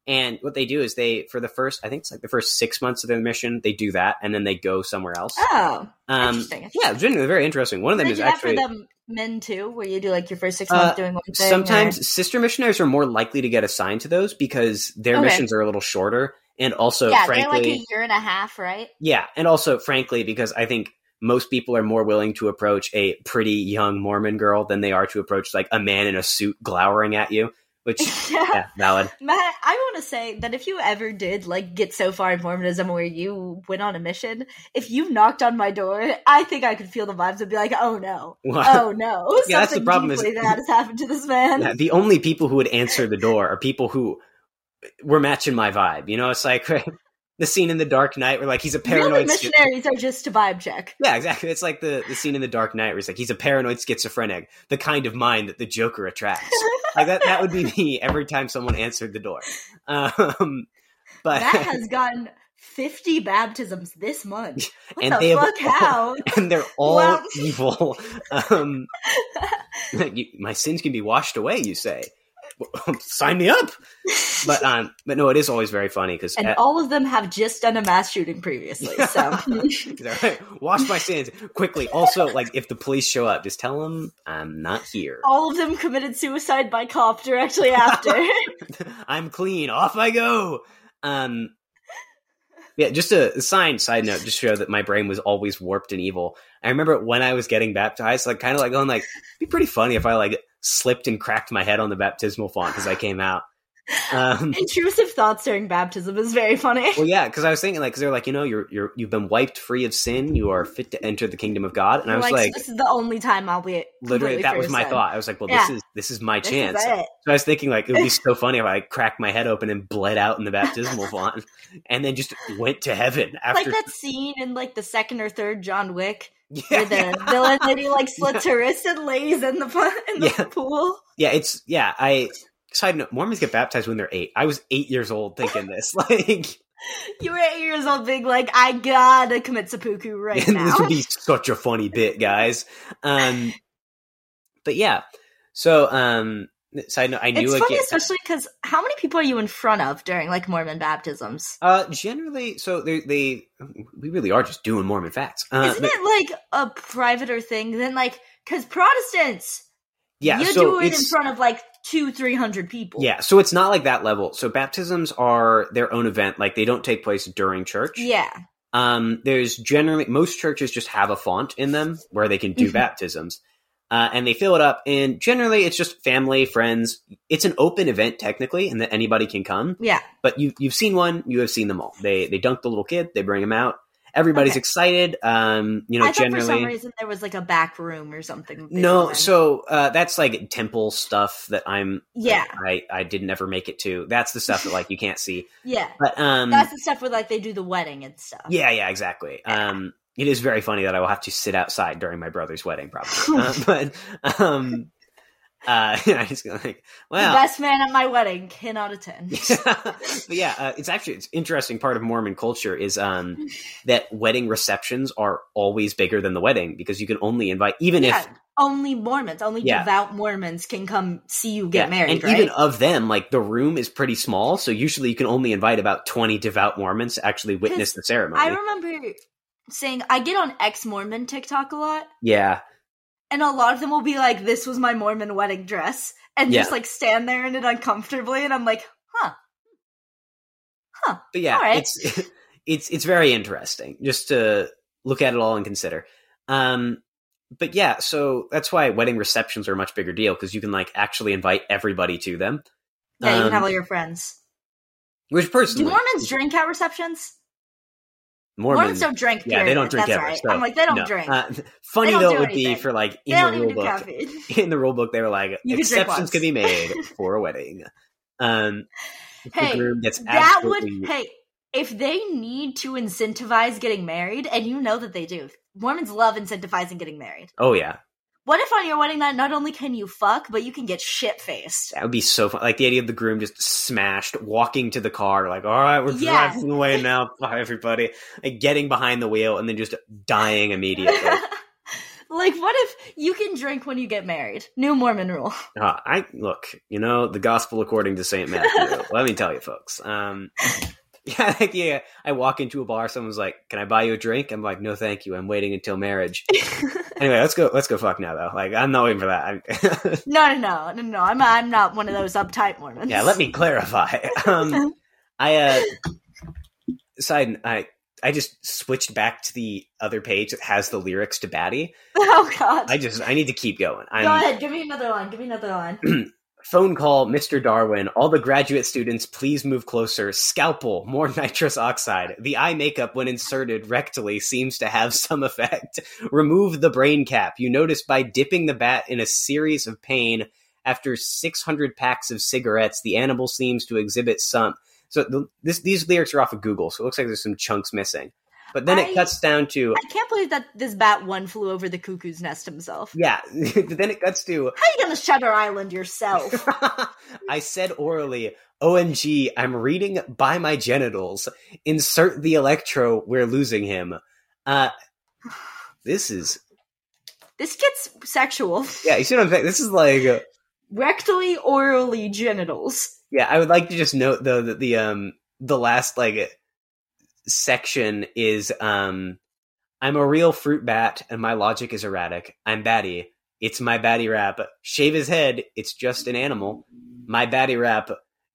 and what they do is they for the first i think it's like the first six months of their mission they do that and then they go somewhere else Oh, um interesting. yeah genuinely very interesting one of them is actually for the men too, where you do like your first six Uh, months doing one thing. sometimes or- sister missionaries are more likely to get assigned to those because their Okay. missions are a little shorter and also yeah, frankly they're like a year and a half, right? Yeah, and also, frankly, because I think most people are more willing to approach a pretty young Mormon girl than they are to approach like a man in a suit glowering at you. Which, yeah, valid. Matt, I want to say that if you ever did like get so far in Mormonism where you went on a mission, if you knocked on my door, I think I could feel the vibes and be like, "Oh no, oh no, Yeah, that's the something problem is- deeply bad has happened to this man." Yeah, the only people who would answer the door are people who were matching my vibe. You know, it's like the scene in The Dark Knight where like he's a Really, paranoid. schi- missionaries are just to vibe check. yeah, exactly. It's like the, the scene in The Dark Knight where he's like he's a paranoid schizophrenic, the kind of mind that the Joker attracts. like that, that would be me every time someone answered the door. Um, but that has gotten fifty baptisms this month. What And the they have fuck? all- How? and they're all Well- evil. Um, you, my sins can be washed away. You say, sign me up. But um, but no, it is always very funny because and all of them have just done a mass shooting previously. So wash my sins quickly. Also, like if the police show up, just tell them I'm not here. all of them committed suicide by cop directly after. I'm clean. Off I go. Um, yeah, just a, sign side note, just to show that my brain was always warped and evil. I remember when I was getting baptized, like kind of like going like, it'd be pretty funny if I like slipped and cracked my head on the baptismal font as I came out. Um, Intrusive thoughts during baptism is very funny. well, yeah, because I was thinking like, because they're like, you know, you're you're you've been wiped free of sin, you are fit to enter the kingdom of God, and I was like, like, this is the only time I'll be literally, that was my sin. thought. I was like, well, Yeah. this is this is my This chance. is. So I was thinking like it would be so funny if I cracked my head open and bled out in the baptismal font, and then just went to heaven after. Like that scene in like the second or third John Wick yeah, where the villain lady like slits her wrist and lays in the in the Yeah. pool. yeah, it's yeah. I side note: Mormons get baptized when they're eight. I was eight years old thinking this. Like, You were eight years old, being like, I gotta commit seppuku right now. this would be such a funny bit, guys. Um, but yeah. So, um, side note: I knew it's funny, especially because how many people are you in front of during like Mormon baptisms? Uh, generally, so they they we really are just doing Mormon facts. Uh, Isn't but- it like a privater thing than like because Protestants, yeah, you so do it in front of like two, three hundred people. yeah, so it's not like that level. So baptisms are their own event; like they don't take place during church. yeah, Um, there's generally most churches just have a font in them where they can do Mhm. baptisms, uh, and they fill it up. And generally, it's just family, friends. It's an open event technically, and that anybody can come. yeah. But you you've seen one, you have seen them all. They they dunk the little kid, they bring him out. Everybody's Okay. excited. Um, you know, I generally. for some reason there was like a back room or something. No, went so uh, that's like temple stuff that I'm. Yeah. I I did never make it to. That's the stuff that like you can't see. yeah, But um, that's the stuff where like they do the wedding and stuff. yeah, yeah, exactly. Um, it is very funny that I will have to sit outside during my brother's wedding, probably. uh, but um, uh, I just go like, The well, best man at my wedding cannot attend. but yeah, uh, it's actually it's interesting part of Mormon culture is um that wedding receptions are always bigger than the wedding because you can only invite even yeah, if only Mormons, only Yeah. devout Mormons can come see you get Yeah, married, and right? even of them, like the room is pretty small, so usually you can only invite about twenty devout Mormons to actually witness the ceremony. I remember saying I get on ex Mormon TikTok a lot, yeah, and a lot of them will be like, "This was my Mormon wedding dress," and Yeah. just like stand there in it uncomfortably, and I'm like, "Huh." Huh." But yeah, right. it's it's it's very interesting just to look at it all and consider. Um, but yeah, so that's why wedding receptions are a much bigger deal because you can like actually invite everybody to them. Yeah, you can have Um, all your friends. Which Do personally, Mormons drink at receptions? Mormons, Mormons don't drink. yeah, they don't drink That's ever. right. so, I'm like, they don't no. drink. Uh, funny don't though, it would be for like in don't the rule book. in the rule book they were like You could exceptions can be made for a wedding. Um, Hey, that would hey if they need to incentivize getting married and you know that they do mormons love incentivizing getting married oh yeah, what if on your wedding night not only can you fuck but you can get shit faced that would be so fun. Like the idea of the groom just smashed, walking to the car, like, all right, we're Yeah. driving away now. Bye, everybody. Like getting behind the wheel and then just dying immediately. like what if you can drink when you get married new mormon rule Uh, I look, you know, the gospel according to Saint Matthew. let me tell you, folks. Um, yeah, like, yeah. I walk into a bar, someone's like, "Can I buy you a drink?" I'm like, "No, thank you. I'm waiting until marriage." Anyway, let's go. Let's go. Fuck now, though. Like, I'm not waiting for that. No no no no no i'm i'm not one of those uptight mormons yeah, let me clarify. Um, I uh, side. I I just switched back to the other page that has the lyrics to Batty. oh god I just I need to keep going. I'm, go ahead give me another line give me another line Phone call, Mr. Darwin. All the graduate students, please move closer. Scalpel, more nitrous oxide. The eye makeup, when inserted rectally, seems to have some effect. Remove the brain cap. You notice by dipping the bat in a series of pain after 600 packs of cigarettes, the animal seems to exhibit some. So the, this, these lyrics are off of Google, so it looks like there's some chunks missing. But then I- it cuts down to, i can't believe that this bat one flew over the cuckoo's nest himself yeah, then it cuts to, how you gonna shutter island yourself I said orally, OMG, I'm reading by my genitals. Insert the electro, we're losing him. Uh, this is, This gets sexual. yeah, you see what I'm saying? This is like, Rectally, orally, genitals. yeah, I would like to just note though that the, um, the last, like, section is, um, I'm a real fruit bat and my logic is erratic. I'm batty. It's my batty rap. Shave his head. It's just an animal. My batty rap.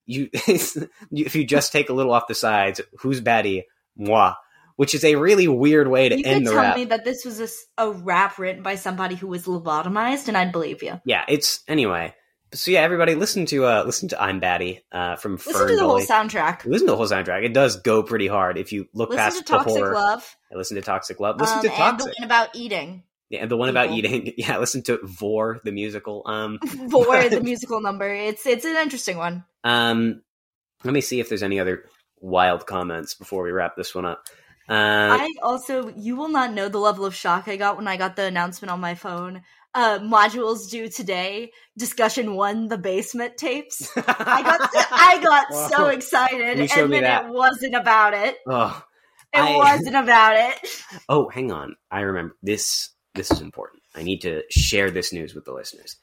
You, if you just take a little off the sides, who's batty? Moi. Which is a really weird way to You end the tell rap. me that this was a rap written by somebody who was lobotomized, and I'd believe you. yeah, it's anyway. So yeah, everybody listen to uh listen to I'm Batty uh from Listen Fern to the whole soundtrack. Listen to the whole soundtrack. It does go pretty hard if you look Listen past to Toxic the horror. Love. Listen to Toxic Love. Listen um, to and Toxic. the one about eating. Yeah, and the one about people. eating. Yeah, listen to Vor the musical. Um, For the musical number. It's it's an interesting one. um, let me see if there's any other wild comments before we wrap this one up. Uh, I also, you will not know the level of shock I got when I got the announcement on my phone. Uh, modules due today. Discussion one, the basement tapes. I got, I got so excited, and then that. it wasn't about it. oh, It I- wasn't about it. oh, hang on. I remember this. This is important. I need to share this news with the listeners.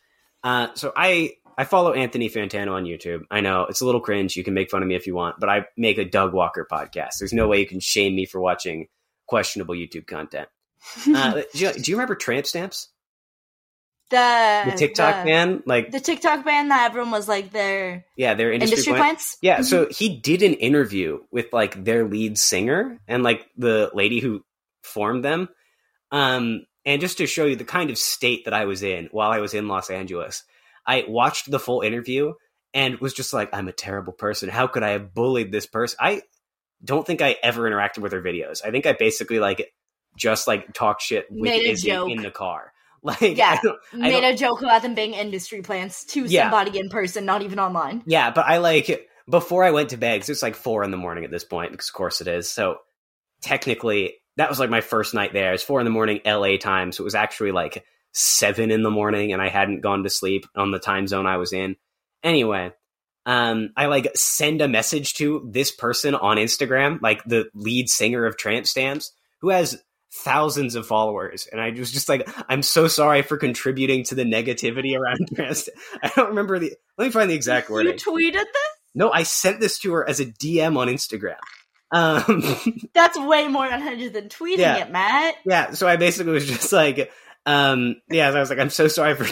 Uh, so I I follow Anthony Fantano on YouTube. I know it's a little cringe. You can make fun of me if you want, but I make a Doug Walker podcast. There's no way you can shame me for watching questionable YouTube content. Uh, do, you, do you remember Tramp Stamps? The The TikTok the? Like, the TikTok band that everyone was like their yeah, their industry, industry. Yeah, so he did an interview with like their lead singer and like the lady who formed them. Um, and just to show you the kind of state that I was in while I was in Los Angeles, I watched the full interview and was just like, I'm a terrible person. How could I have bullied this person? I don't think I ever interacted with her videos. I think I basically like just like talk shit with Made Izzy in the car. Like, Yeah. I Made a joke about them being industry plants to Yeah. somebody in person, not even online. Yeah, but I like before I went to bed bed 'cause it's like four in the morning at this point because of course it is. So technically, that was like my first night there. It's four in the morning LA time, so it was actually like seven in the morning, and I hadn't gone to sleep on the time zone I was in. Anyway, um, I like send a message to this person on Instagram, like the lead singer of Tramp Stamps, who has thousands of followers, and I was just like, I'm so sorry for contributing to the negativity around Tramp Stamps. I don't remember the. Let me find the exact word. You tweeted this? No, I sent this to her as a DM on Instagram. Um, That's way more unhinged than tweeting Yeah. it, Matt. yeah, so I basically was just like, um, yeah, I was like, I'm so sorry for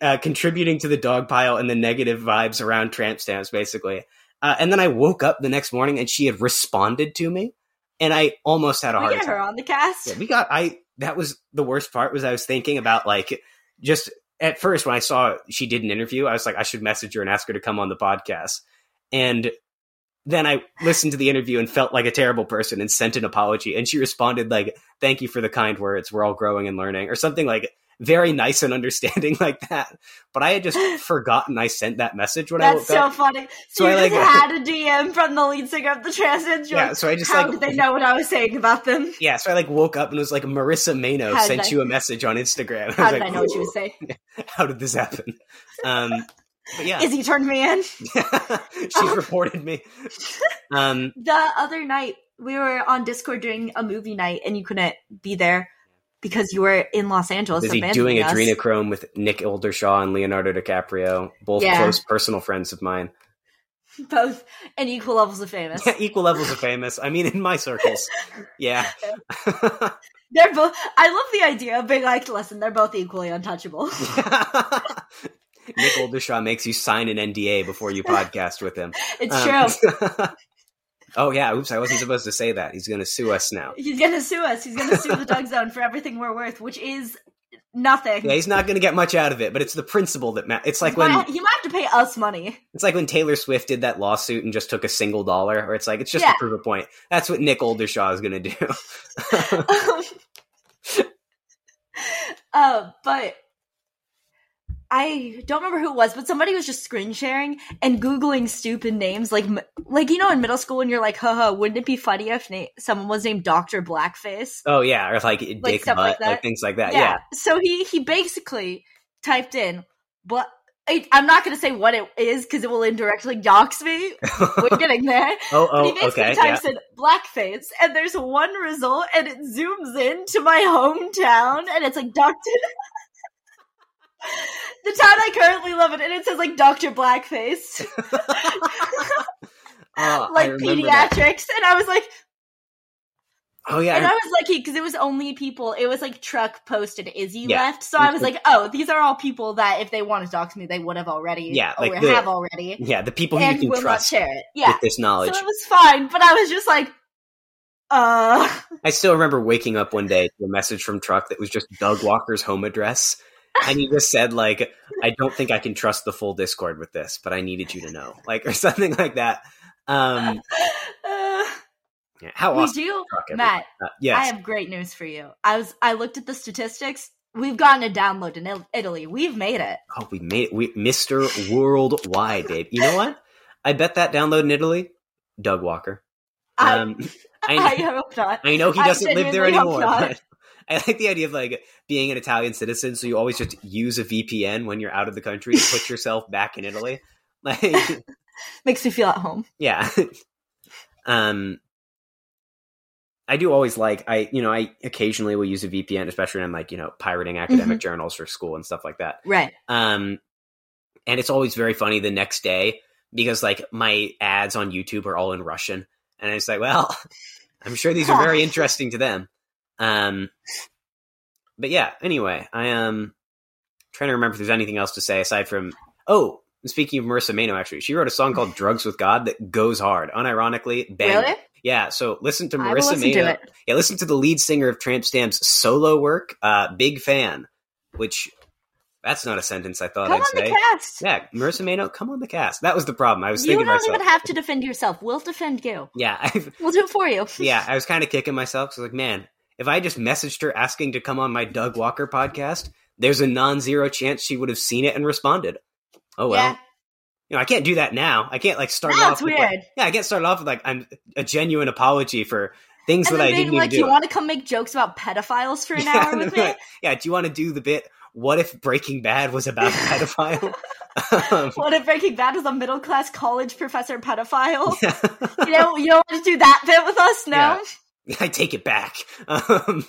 uh, contributing to the dog pile and the negative vibes around tramp stamps, basically. Uh, and then I woke up the next morning and she had responded to me, and I almost had a We heart get attack. her on the cast. Yeah, we got I that was the worst part was I was thinking about like just at first when I saw she did an interview, I was like I should message her and ask her to come on the podcast. And then I listened to the interview and felt like a terrible person and sent an apology and she responded like thank you for the kind words. We're all growing and learning or something like very nice and understanding like that. But I had just forgotten I sent that message when I woke That's so funny. So So I, like- had a DM from the lead singer of the Transcend. Yeah, so I just How like did they know what I was saying about them? Yeah, so I like woke up and was like Marisa Maino How sent I- you a message on Instagram. I How did like, I know what you would say? how did this happen? Um, but yeah, Izzy turned me in. she reported me. Um, The other night, we were on Discord doing a movie night, and you couldn't be there because you were in Los Angeles. busy abandoning doing us. adrenochrome with Nick Oldershaw and Leonardo DiCaprio, both Yeah. close personal friends of mine. both and equal levels of famous. Yeah, equal levels of famous. I mean, in my circles, yeah. They're both. I love the idea of being like, listen, they're both equally untouchable. Nick Oldershaw makes you sign an NDA before you podcast with him. It's Um, true. Oh yeah, oops, I wasn't supposed to say that. He's going to sue us now. He's gonna sue us. He's gonna sue the Doug Zone for everything we're worth, which is nothing. Yeah, he's not going to get much out of it, but it's the principle that ma- it's like he, when might, he might have to pay us money. it's like when Taylor Swift did that lawsuit and just took a single dollar, or it's like it's just Yeah. to prove a point. That's what Nick Oldershaw is going to do. uh, but I don't remember who it was, but somebody was just screen sharing and googling stupid names, like like you know in middle school when you're like, haha, wouldn't it be funny if na- someone was named Doctor Blackface? oh yeah, or like dick butt, like like, things like that. Yeah. So he he basically typed in, but I, I'm not going to say what it is because it will indirectly dox me. We're getting there. oh But he oh basically okay. Yeah. in blackface, and there's one result, and it zooms in to my hometown, and it's like Doctor. the town I currently live in, and it says like Doctor Blackface, I like remember that. pediatrics, and I was like, Oh yeah. and I- I was lucky because it was only people. It was like truck posted Izzy Yeah. left, so I was like, oh, these are all people that if they want to talk to me, they would have already, Yeah, or like the- have already, yeah, the people who and you can will trust not share it. Yeah, with this knowledge. so it was fine, but I was just like, uh. I still remember waking up one day to a message from Truck that was just Doug Walker's home address. And he just said, like, I don't think I can trust the full Discord with this, but I needed you to know. Like, or something like that. Um, Uh, yeah, how we awesome. do, Matt. Uh, I have great news for you. I was I looked at the statistics. We've gotten a download in Italy. We've made it. Oh, we made it. We, Mr. Worldwide, babe. You know what? I bet that download in Italy, Doug Walker. I- Um, I, I, hope not. I know he doesn't live there anymore, but I like the idea of like being an Italian citizen, so you always just use a VPN when you're out of the country to put yourself back in Italy. Like, Makes me feel at home. yeah. um, I do always like I you know I occasionally will use a VPN, especially when I'm like you know pirating academic Mm-hmm. journals for school and stuff like that. Right. Um, and it's always very funny the next day because like my ads on YouTube are all in Russian, and it's like, well, I'm sure these are very interesting to them. Um, but yeah. Anyway, I am um, trying to remember if there's anything else to say aside from oh, speaking of Marisa Maino, actually, she wrote a song called "Drugs with God" that goes hard, unironically. Bang. Really? Yeah. So listen to Marissa listen Mano. it. Yeah, listen to the lead singer of Tramp Stamp's solo work. Uh, big fan. Which that's not a sentence I thought Come I'd on say. the cast. Yeah, Marisa Maino, come on the cast. That was the problem. I was You thinking don't to myself. even have to defend yourself. We'll defend you. yeah, I, We'll do it for you. yeah, I was kind of kicking myself. 'cause I was like, man, if I just messaged her asking to come on my Doug Walker podcast, there's a non-zero chance she would have seen it and responded. Oh well, Yeah. you know, I can't do that now. I can't like start No, off. with, like- weird. yeah, I can't start off with like I'm a genuine apology for things And that I didn't like, even you do. want to come make jokes about pedophiles for an Yeah, hour with me? like, yeah, do you want to do the bit? What if Breaking Bad was about a pedophile? um, What if Breaking Bad is a middle class college professor pedophile? yeah. you know, you don't want to do that bit with us, no? Yeah. I take it back. Um,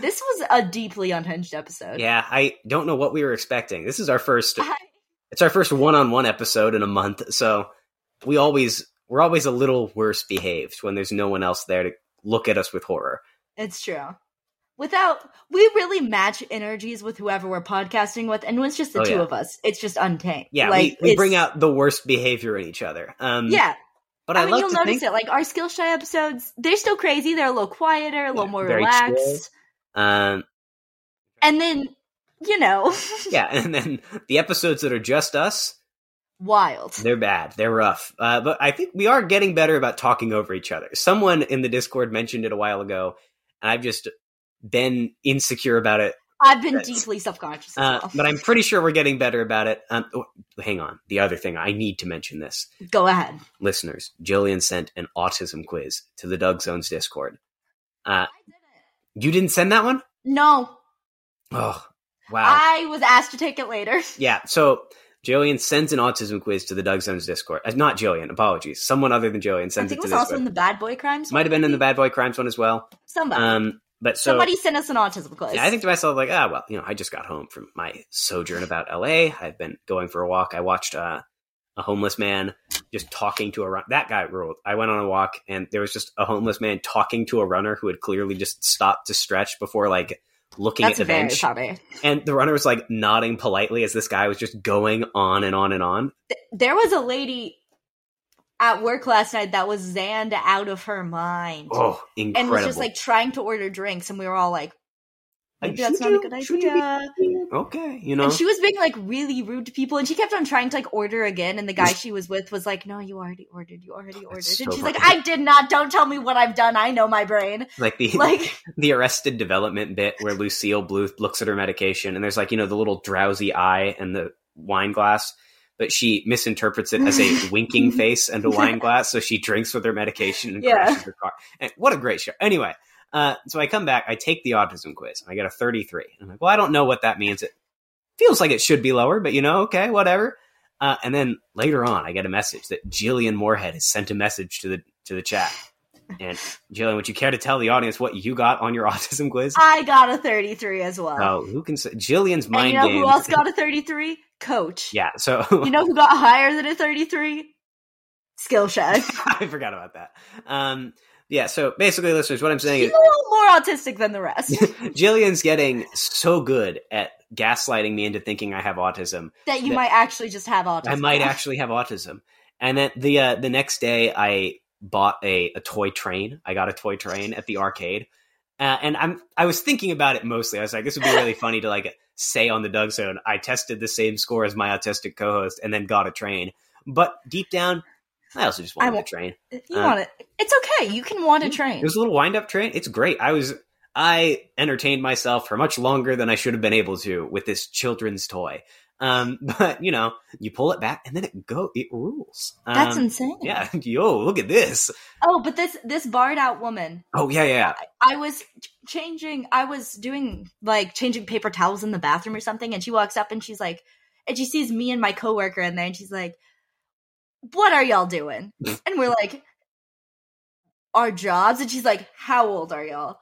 This was a deeply unhinged episode. yeah, I don't know what we were expecting. This is our first. I- It's our first one-on-one episode in a month, so we always we're always a little worse behaved when there's no one else there to look at us with horror. It's true. Without we really match energies with whoever we're podcasting with, and when it's just the Oh, two yeah. of us, it's just untamed. Yeah, like, we, we bring out the worst behavior in each other. Um, Yeah, but I, I, mean, like you'll to notice think, it. Like our Skillshare episodes, they're still crazy. They're a little quieter, a little more very relaxed, um, and then you know, yeah, and then the episodes that are just us, wild. They're bad. They're rough. Uh, but I think we are getting better about talking over each other. Someone in the Discord mentioned it a while ago, and I've just been insecure about it. I've been deeply self conscious Uh, well. but I'm pretty sure we're getting better about it. Um, oh, hang on. The other thing, I need to mention this. Go ahead. Listeners, Jillian sent an autism quiz to the Doug Zones Discord. Uh, you didn't send that one? No, Oh, wow. I was asked to take it later. Yeah, so Jillian sends an autism quiz to the Doug Zones Discord. Uh, not Jillian, apologies. Someone other than Jillian I sends it think to it was also one. in the Bad Boy Crimes. Might have been in the? Bad Boy Crimes one as well. Somebody. Um, but so Somebody sent us an autism quiz. yeah, I think to myself like, ah, well, you know, I just got home from my sojourn about LA. I've been going for a walk. I watched uh, a homeless man just talking to a run. That guy ruled. I went on a walk and there was just a homeless man talking to a runner who had clearly just stopped to stretch before like looking That's at the very bench. funny. And the runner was like nodding politely as this guy was just going on and on and on. There was a lady at work last night that was zanned out of her mind. Oh, incredible! and was just like trying to order drinks, and we were all like, Like, maybe that's not you- a good should you be- idea. okay, you know. And she was being like really rude to people, and she kept on trying to like order again. And the guy she was with was like, "No, you already ordered. You already ordered." so and she's funny. like, "I did not. Don't tell me what I've done. I know my brain." like the Like, the arrested development bit where Lucille Bluth looks at her medication and there's like, you know, the little drowsy eye and the wine glass, but she misinterprets it as a winking face and a wine glass, so she drinks with her medication and Yeah. crashes her car. And what a great show. Anyway, uh, so I come back, I take the autism quiz, and I get a 33. I'm like, well, I don't know what that means. It feels like it should be lower, but you know, okay, whatever. Uh, and then later on, I get a message that Jillian Moorhead has sent a message to the to the chat. And Jillian, would you care to tell the audience what you got on your autism quiz? I got a thirty-three as well. Oh, who can say Jillian's and mind you know games? who else got a thirty-three? Coach. yeah, so You know who got higher than a thirty-three? Skillshare. I forgot about that. Um, yeah, so basically, listeners, what I'm saying He's is a little more autistic than the rest. Jillian's getting so good at gaslighting me into thinking I have autism. that you That- might actually just have autism. I might actually have autism. And then the uh, the next day, I bought a, a toy train. I got a toy train at the arcade, uh, and I'm I was thinking about it mostly. I was like, this would be really funny to like say on the Doug Zone. I tested the same score as my autistic co-host, and then got a train. But deep down, I also just I wanted a train. You Uh, want it? It's okay. You can want a train. It was a little wind up train. It's great. I was I entertained myself for much longer than I should have been able to with this children's toy. Um, but you know, you pull it back and then it go it rules. That's Um, insane. yeah. Yo, look at this. Oh, but this this barred out woman. Oh yeah, yeah. I was changing. I was doing like changing paper towels in the bathroom or something, and she walks up and she's like, and she sees me and my coworker in there, and she's like, "What are y'all doing?" and we're like, "Our jobs." And she's like, "How old are y'all?"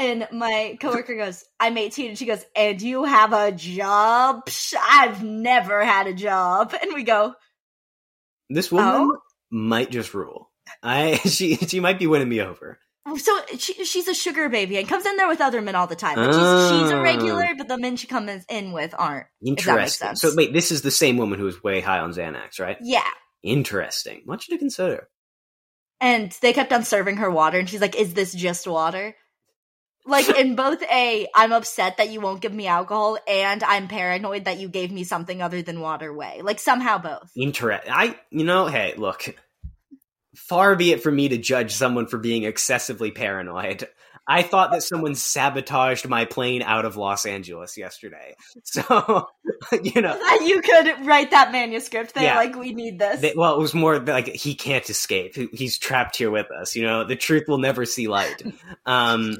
And my coworker goes, "I'm 18," and she goes, "And you have a job?" Psh, I've never had a job. And we go, This woman Oh? might just rule. I she she might be winning me over. So she, she's a sugar baby and comes in there with other men all the time. Like she's, she's a Oh. regular, but the men she comes in with aren't. If that makes Interesting. sense. So wait, this is the same woman who was way high on Xanax, right? Yeah. Interesting. Much to consider. And they kept on serving her water, and she's like, "Is this just water?" Like in both a, I'm upset that you won't give me alcohol, and I'm paranoid that you gave me something other than water way. Like somehow both. Interest. I, you know, hey, look. Far be it from me to judge someone for being excessively paranoid. I thought that someone sabotaged my plane out of Los Angeles yesterday. So, you know, That you could write that manuscript. They're Yeah. like, "We need this." they, well, it was more like he can't escape. He's trapped here with us. You know, the truth will never see light. Um,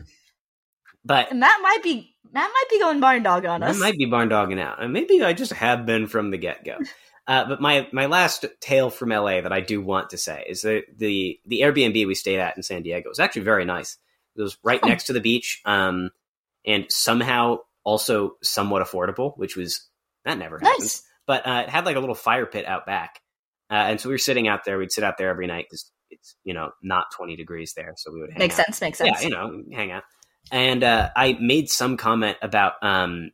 but and that might be that might be going barn dog on I us. might be barn dogging out, and maybe I just have been from the get go. Uh, but my my last tale from LA that I do want to say is that the the Airbnb we stayed at in San Diego was actually very nice. It was right Oh. next to the beach, um, and somehow also somewhat affordable, which was that never happens. nice. But uh, it had like a little fire pit out back, uh, and so we were sitting out there. We'd sit out there every night because it's you know not twenty degrees there, so we would hang Makes out. sense. Makes sense. Yeah, you know, hang out. And uh, I made some comment about um,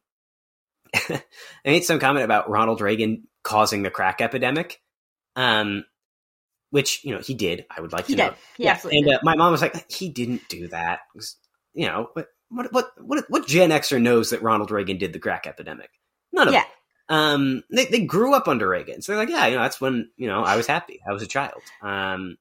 I made some comment about Ronald Reagan causing the crack epidemic, um, which you know he did. I would like he to know. did. He absolutely and uh, my mom was like, he didn't do that. Was- You know, what what what what what Gen Xer knows that Ronald Reagan did the crack epidemic? None of Yeah. them. Um, they they grew up under Reagan, so they're like, yeah, you know, that's when you know I was happy. I was a child. Um,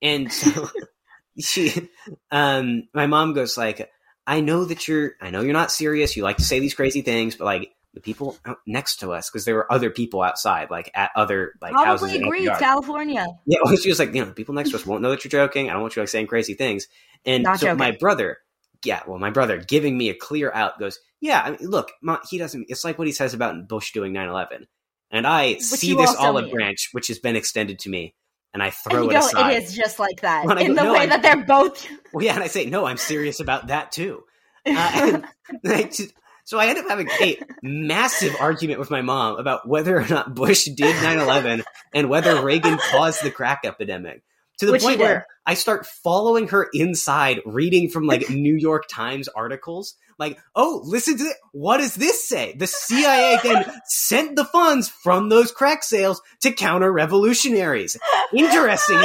and so she, um, my mom goes like, I know that you're, I know you're not serious. You like to say these crazy things, but like the people next to us, because there were other people outside, like at other like. Probably in agree. California. Yeah, well, she was like, you know, people next to us won't know that you're joking. I don't want you like saying crazy things. And Not so joking. my brother, yeah, well, my brother giving me a clear out goes, yeah, I mean, look, Ma, he doesn't. It's like what he says about Bush doing 9/11, and I see this olive branch which has been extended to me, and I And throw you it go, aside. it is just like that. In go, the "No, way I- that they're both. Well, yeah, and I say, no, I'm serious about that too. Uh, and I just- so I end up having a massive argument with my mom about whether or not Bush did 9/11 and whether Reagan caused the crack epidemic. To the Which point where I start following her inside, reading from like New York Times articles. Like, oh, listen to it. What does this say? The CIA then sent the funds from those crack sales to counter revolutionaries. Interesting.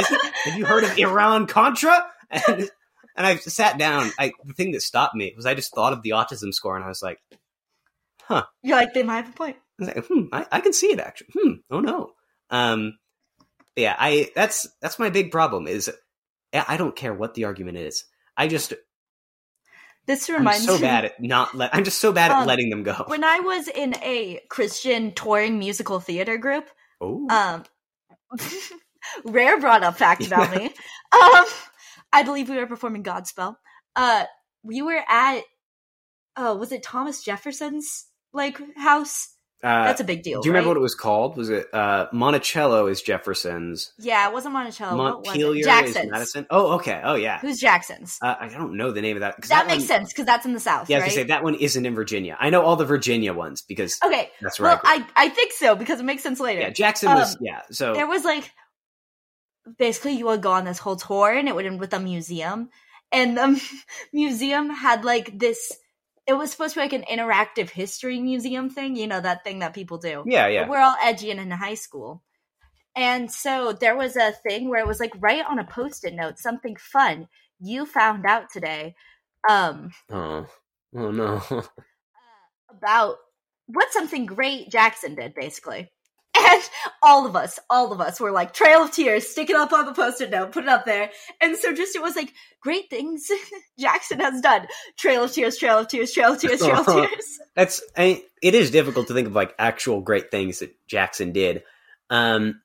Have you heard of Iran Contra? And, and I sat down. I, the thing that stopped me was I just thought of the autism score, and I was like, huh. You're like, they might have a point. I, was like, hmm, I, I can see it actually. Hmm, oh no. Um, yeah, I that's that's my big problem is I I don't care what the argument is. I just This I'm reminds so me. bad at not let. I'm just so bad at Um, letting them go. When I was in a Christian touring musical theater group, Oh, um, rare brought up fact about me. Um, I believe we were performing Godspell. Uh, we were at, oh, was it Thomas Jefferson's like house? Uh, That's a big deal. do you remember what it was called? Was it uh, Monticello is Jefferson's, Yeah, it wasn't Monticello. Was Montpelier is. Madison? Oh, okay. Oh, yeah. Who's Jackson's? Uh, I don't know the name of that. that, makes one- sense because that's in the South, Yeah, I was right? gonna say that one isn't in Virginia. I know all the Virginia ones because okay, that's right. well, I I think so because it makes sense later. yeah, Jackson was um, yeah. So there was like basically you would go on this whole tour and it would end with a museum and the museum had like this it was supposed to be like an interactive history museum thing you know that thing that people do yeah, yeah. But we're all edgy and in high school and so there was a thing where it was like write on a post-it note something fun you found out today um Oh, oh no. about what something great Jackson did, basically. All of us, all of us were like Trail of Tears, stick it up on the post-it note, put it up there. And so just it was like great things Jackson has done. Trail of Tears, Trail of Tears, Trail of Tears, Trail of Tears. That's I, it is difficult to think of like actual great things that Jackson did. Um,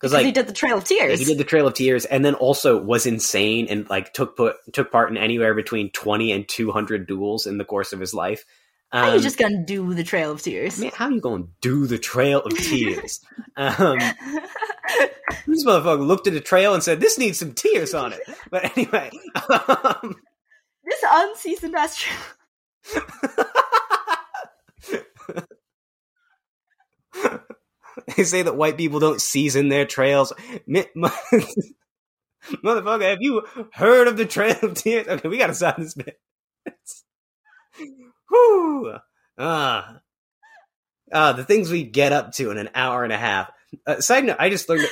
because Because like he did the Trail of Tears. he did the Trail of Tears, and then also was insane and like took put took part in anywhere between twenty and two hundred duels in the course of his life. Um, How you just gonna do the Trail of Tears? man, how you gonna do the Trail of Tears? um, this motherfucker looked at the trail and said, "This needs some tears on it." But anyway, um, this unseasoned ass trail. they say that white people don't season their trails. Motherfucker, have you heard of the Trail of Tears? Okay, we gotta stop this bit. Whew. Ah. Ah, the things we get up to in an hour and a half. Uh, side note, I just learned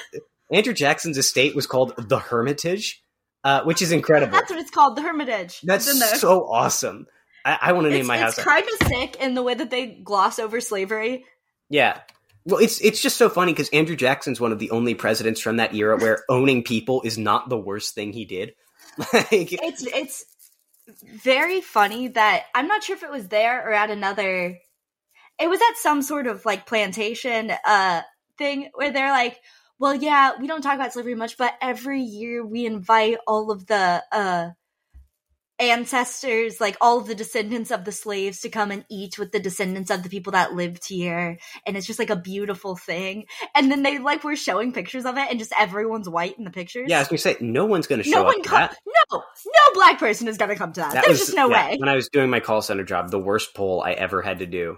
Andrew Jackson's estate was called the Hermitage, uh, which is incredible. That's what it's called, the Hermitage. That's so awesome. I, I want to name my it's kind of sick in the way that they gloss over slavery. Yeah. Well, it's it's just so funny because Andrew Jackson's one of the only presidents from that era where owning people is not the worst thing he did. Like, It's it's very funny that I'm not sure if it was there or at another. It was at some sort of like plantation uh thing where they're like, well, yeah, we don't talk about slavery much, but every year we invite all of the uh ancestors, like all the descendants of the slaves to come and eat with the descendants of the people that lived here. And it's just like a beautiful thing. And then they like were showing pictures of it and just everyone's white in the pictures. yeah, I was gonna say no one's gonna show no up one come, that. no no black person is gonna come to that, That there's was- just no yeah, way When I was doing my call center job, the worst poll I ever had to do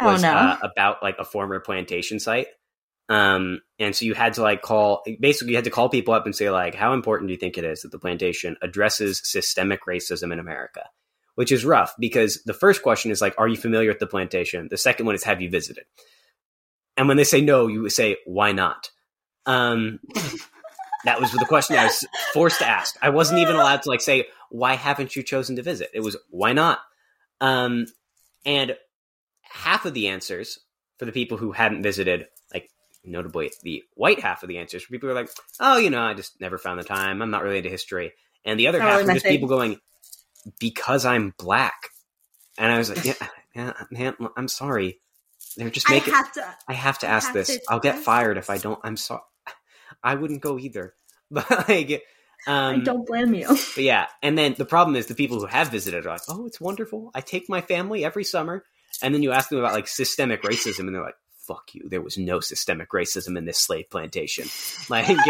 oh was no uh, about like a former plantation site. Um, and so you had to like call, basically, you had to call people up and say like, how important do you think it is that the plantation addresses systemic racism in America? Which is rough because the first question is like, are you familiar with the plantation? The second one is, have you visited? And when they say no, you say, why not? Um, that was the question I was forced to ask. I wasn't even allowed to like say, why haven't you chosen to visit? It was, why not? Um, and half of the answers for the people who hadn't visited, notably the white half of the answers, for people are like, oh, you know, I just never found the time. I'm not really into history. And the other Not half really just thing. people going, because I'm black. And I was like, yeah, yeah man, I'm sorry. They're just i making. have to I have to I ask have this. to I'll get fired if I don't. I'm sorry. I wouldn't go either. But like, i um, don't blame you but yeah, and then the problem is the people who have visited are like, "Oh, it's wonderful. I take my family every summer." And then you ask them about like systemic racism, and they're like, "Fuck you. There was no systemic racism in this slave plantation." Like, and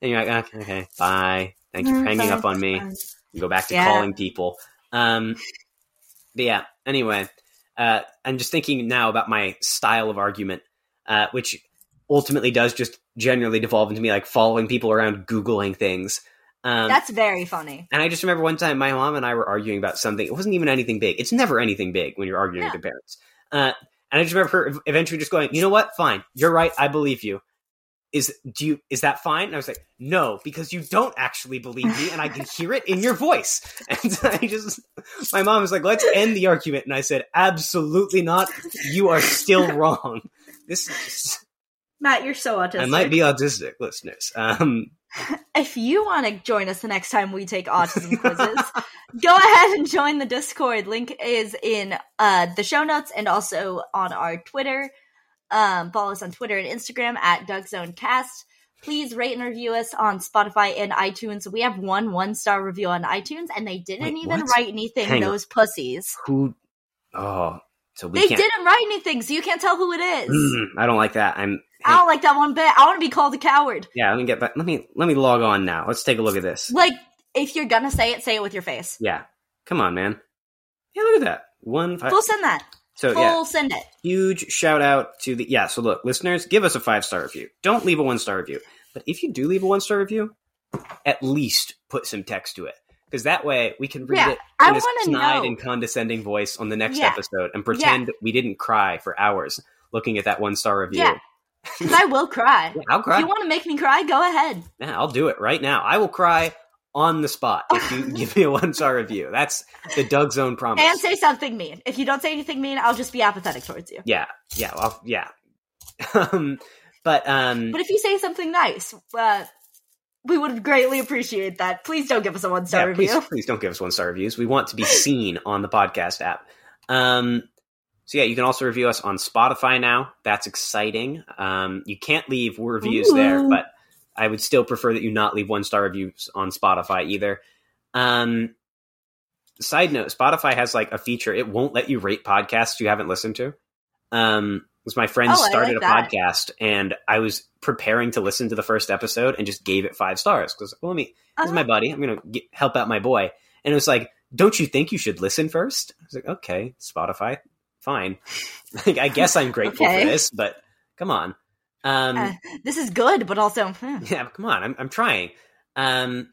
you're like, "Okay, okay, bye. Thank you for hanging up on me." and go back to Yeah. calling people. Um, but yeah, anyway, uh, I'm just thinking now about my style of argument, uh, which ultimately does just generally devolve into me like following people around, Googling things. Um, that's very funny and I just remember one time my mom and I were arguing about something. It wasn't even anything big. It's never anything big when you're arguing Yeah. with your parents. Uh, and I just remember her eventually just going, "You know what? Fine. You're right. I believe you." Is do you is that fine? And I was like, "No, because you don't actually believe me, and I can hear it in your voice." And I just, my mom was like, "Let's end the argument," and I said, "Absolutely not. You are still wrong. This is, matt you're so autistic I might be autistic, listeners. Um, if you want to join us the next time we take autism quizzes go ahead and join the discord link is in uh, the show notes and also on our twitter um, follow us on twitter and instagram at DougZoneCast. please rate and review us on spotify and itunes we have one one star review on itunes and they didn't Wait, even what? write anything Hang on. those pussies who? Oh, so we they didn't write anything so you can't tell who it is Mm, I don't like that. I'm. i don't like that one bit i want to be called a coward Yeah, let me get back. Let me let me log on now. Let's take a look at this. like if you're gonna say it say it with your face Yeah, come on, man. Yeah, look at that. One. Five. full send that So full yeah, send it huge shout out to the yeah. So look, listeners, give us a five star review. Don't leave a one star review. But if you do leave a one star review, at least put some text to it because that way we can read Yeah, it I in a snide know. and condescending voice on the next Yeah. episode and pretend we didn't cry for hours looking at that one star review. Yeah. I will cry. Yeah, I'll cry. If you want to make me cry, go ahead. Yeah, I'll do it right now. I will cry on the spot if you give me a one star review. That's the Doug Zone promise. And say something mean. If you don't say anything mean, I'll just be apathetic towards you. yeah, yeah, well, yeah. um, but um, But if you say something nice, uh, we would greatly appreciate that. Please don't give us a one star yeah, review. please, please don't give us one star reviews. We want to be seen on the podcast app. Um, So yeah, you can also review us on Spotify now. That's exciting. Um, you can't leave reviews there, but I would still prefer that you not leave one star reviews on Spotify either. Um, side note: Spotify has like a feature; it won't let you rate podcasts you haven't listened to. Um, because my friends Oh, started like a podcast, and I was preparing to listen to the first episode and just gave it five stars because well, let me. This is my Uh-huh. buddy. I'm gonna get, help out my boy, and it was like, "Don't you think you should listen first? I was like, "Okay, Spotify, fine. Like, I guess I'm grateful Okay. for this, but come on." Um, Uh, this is good, but also hmm. yeah, come on. I'm, I'm trying. Um,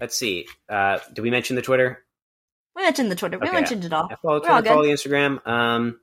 let's see. Uh, did we mention the Twitter? we mentioned the Twitter. We mentioned it all. I follow We're all Twitter, follow the Instagram. Um,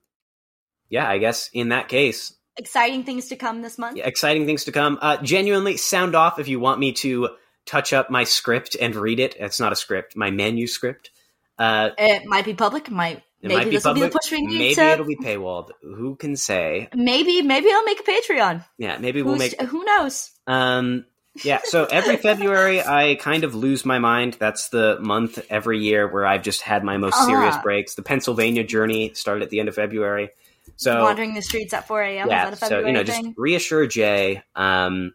yeah, I guess in that case, Exciting things to come this month. yeah, exciting things to come. Uh, genuinely, sound off if you want me to touch up my script and read it. It's not a script, my manuscript. Uh, It might be public. Might it maybe might be this will be the public. push we need Maybe to. it'll be paywalled. Who can say? maybe maybe I'll make a Patreon. Yeah, maybe we'll Who's, make. who knows? Um, yeah, so every February I kind of lose my mind. That's the month every year where I've just had my most serious Ah. breaks. The Pennsylvania journey started at the end of February. So Wandering the streets at 4 a.m. yeah, that so you know, just reassure Jay. Um,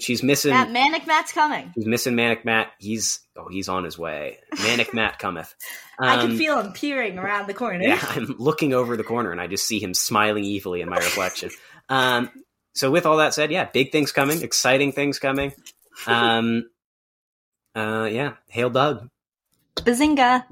she's missing. Matt, Manic Matt's coming. She's missing Manic Matt. He's oh, he's on his way. Manic Matt cometh. I can Um, feel him peering around the corner. Yeah, I'm looking over the corner and I just see him smiling evilly in my reflection. Um, so with all that said, yeah, big things coming, exciting things coming. Um, uh, yeah, hail Doug. Bazinga.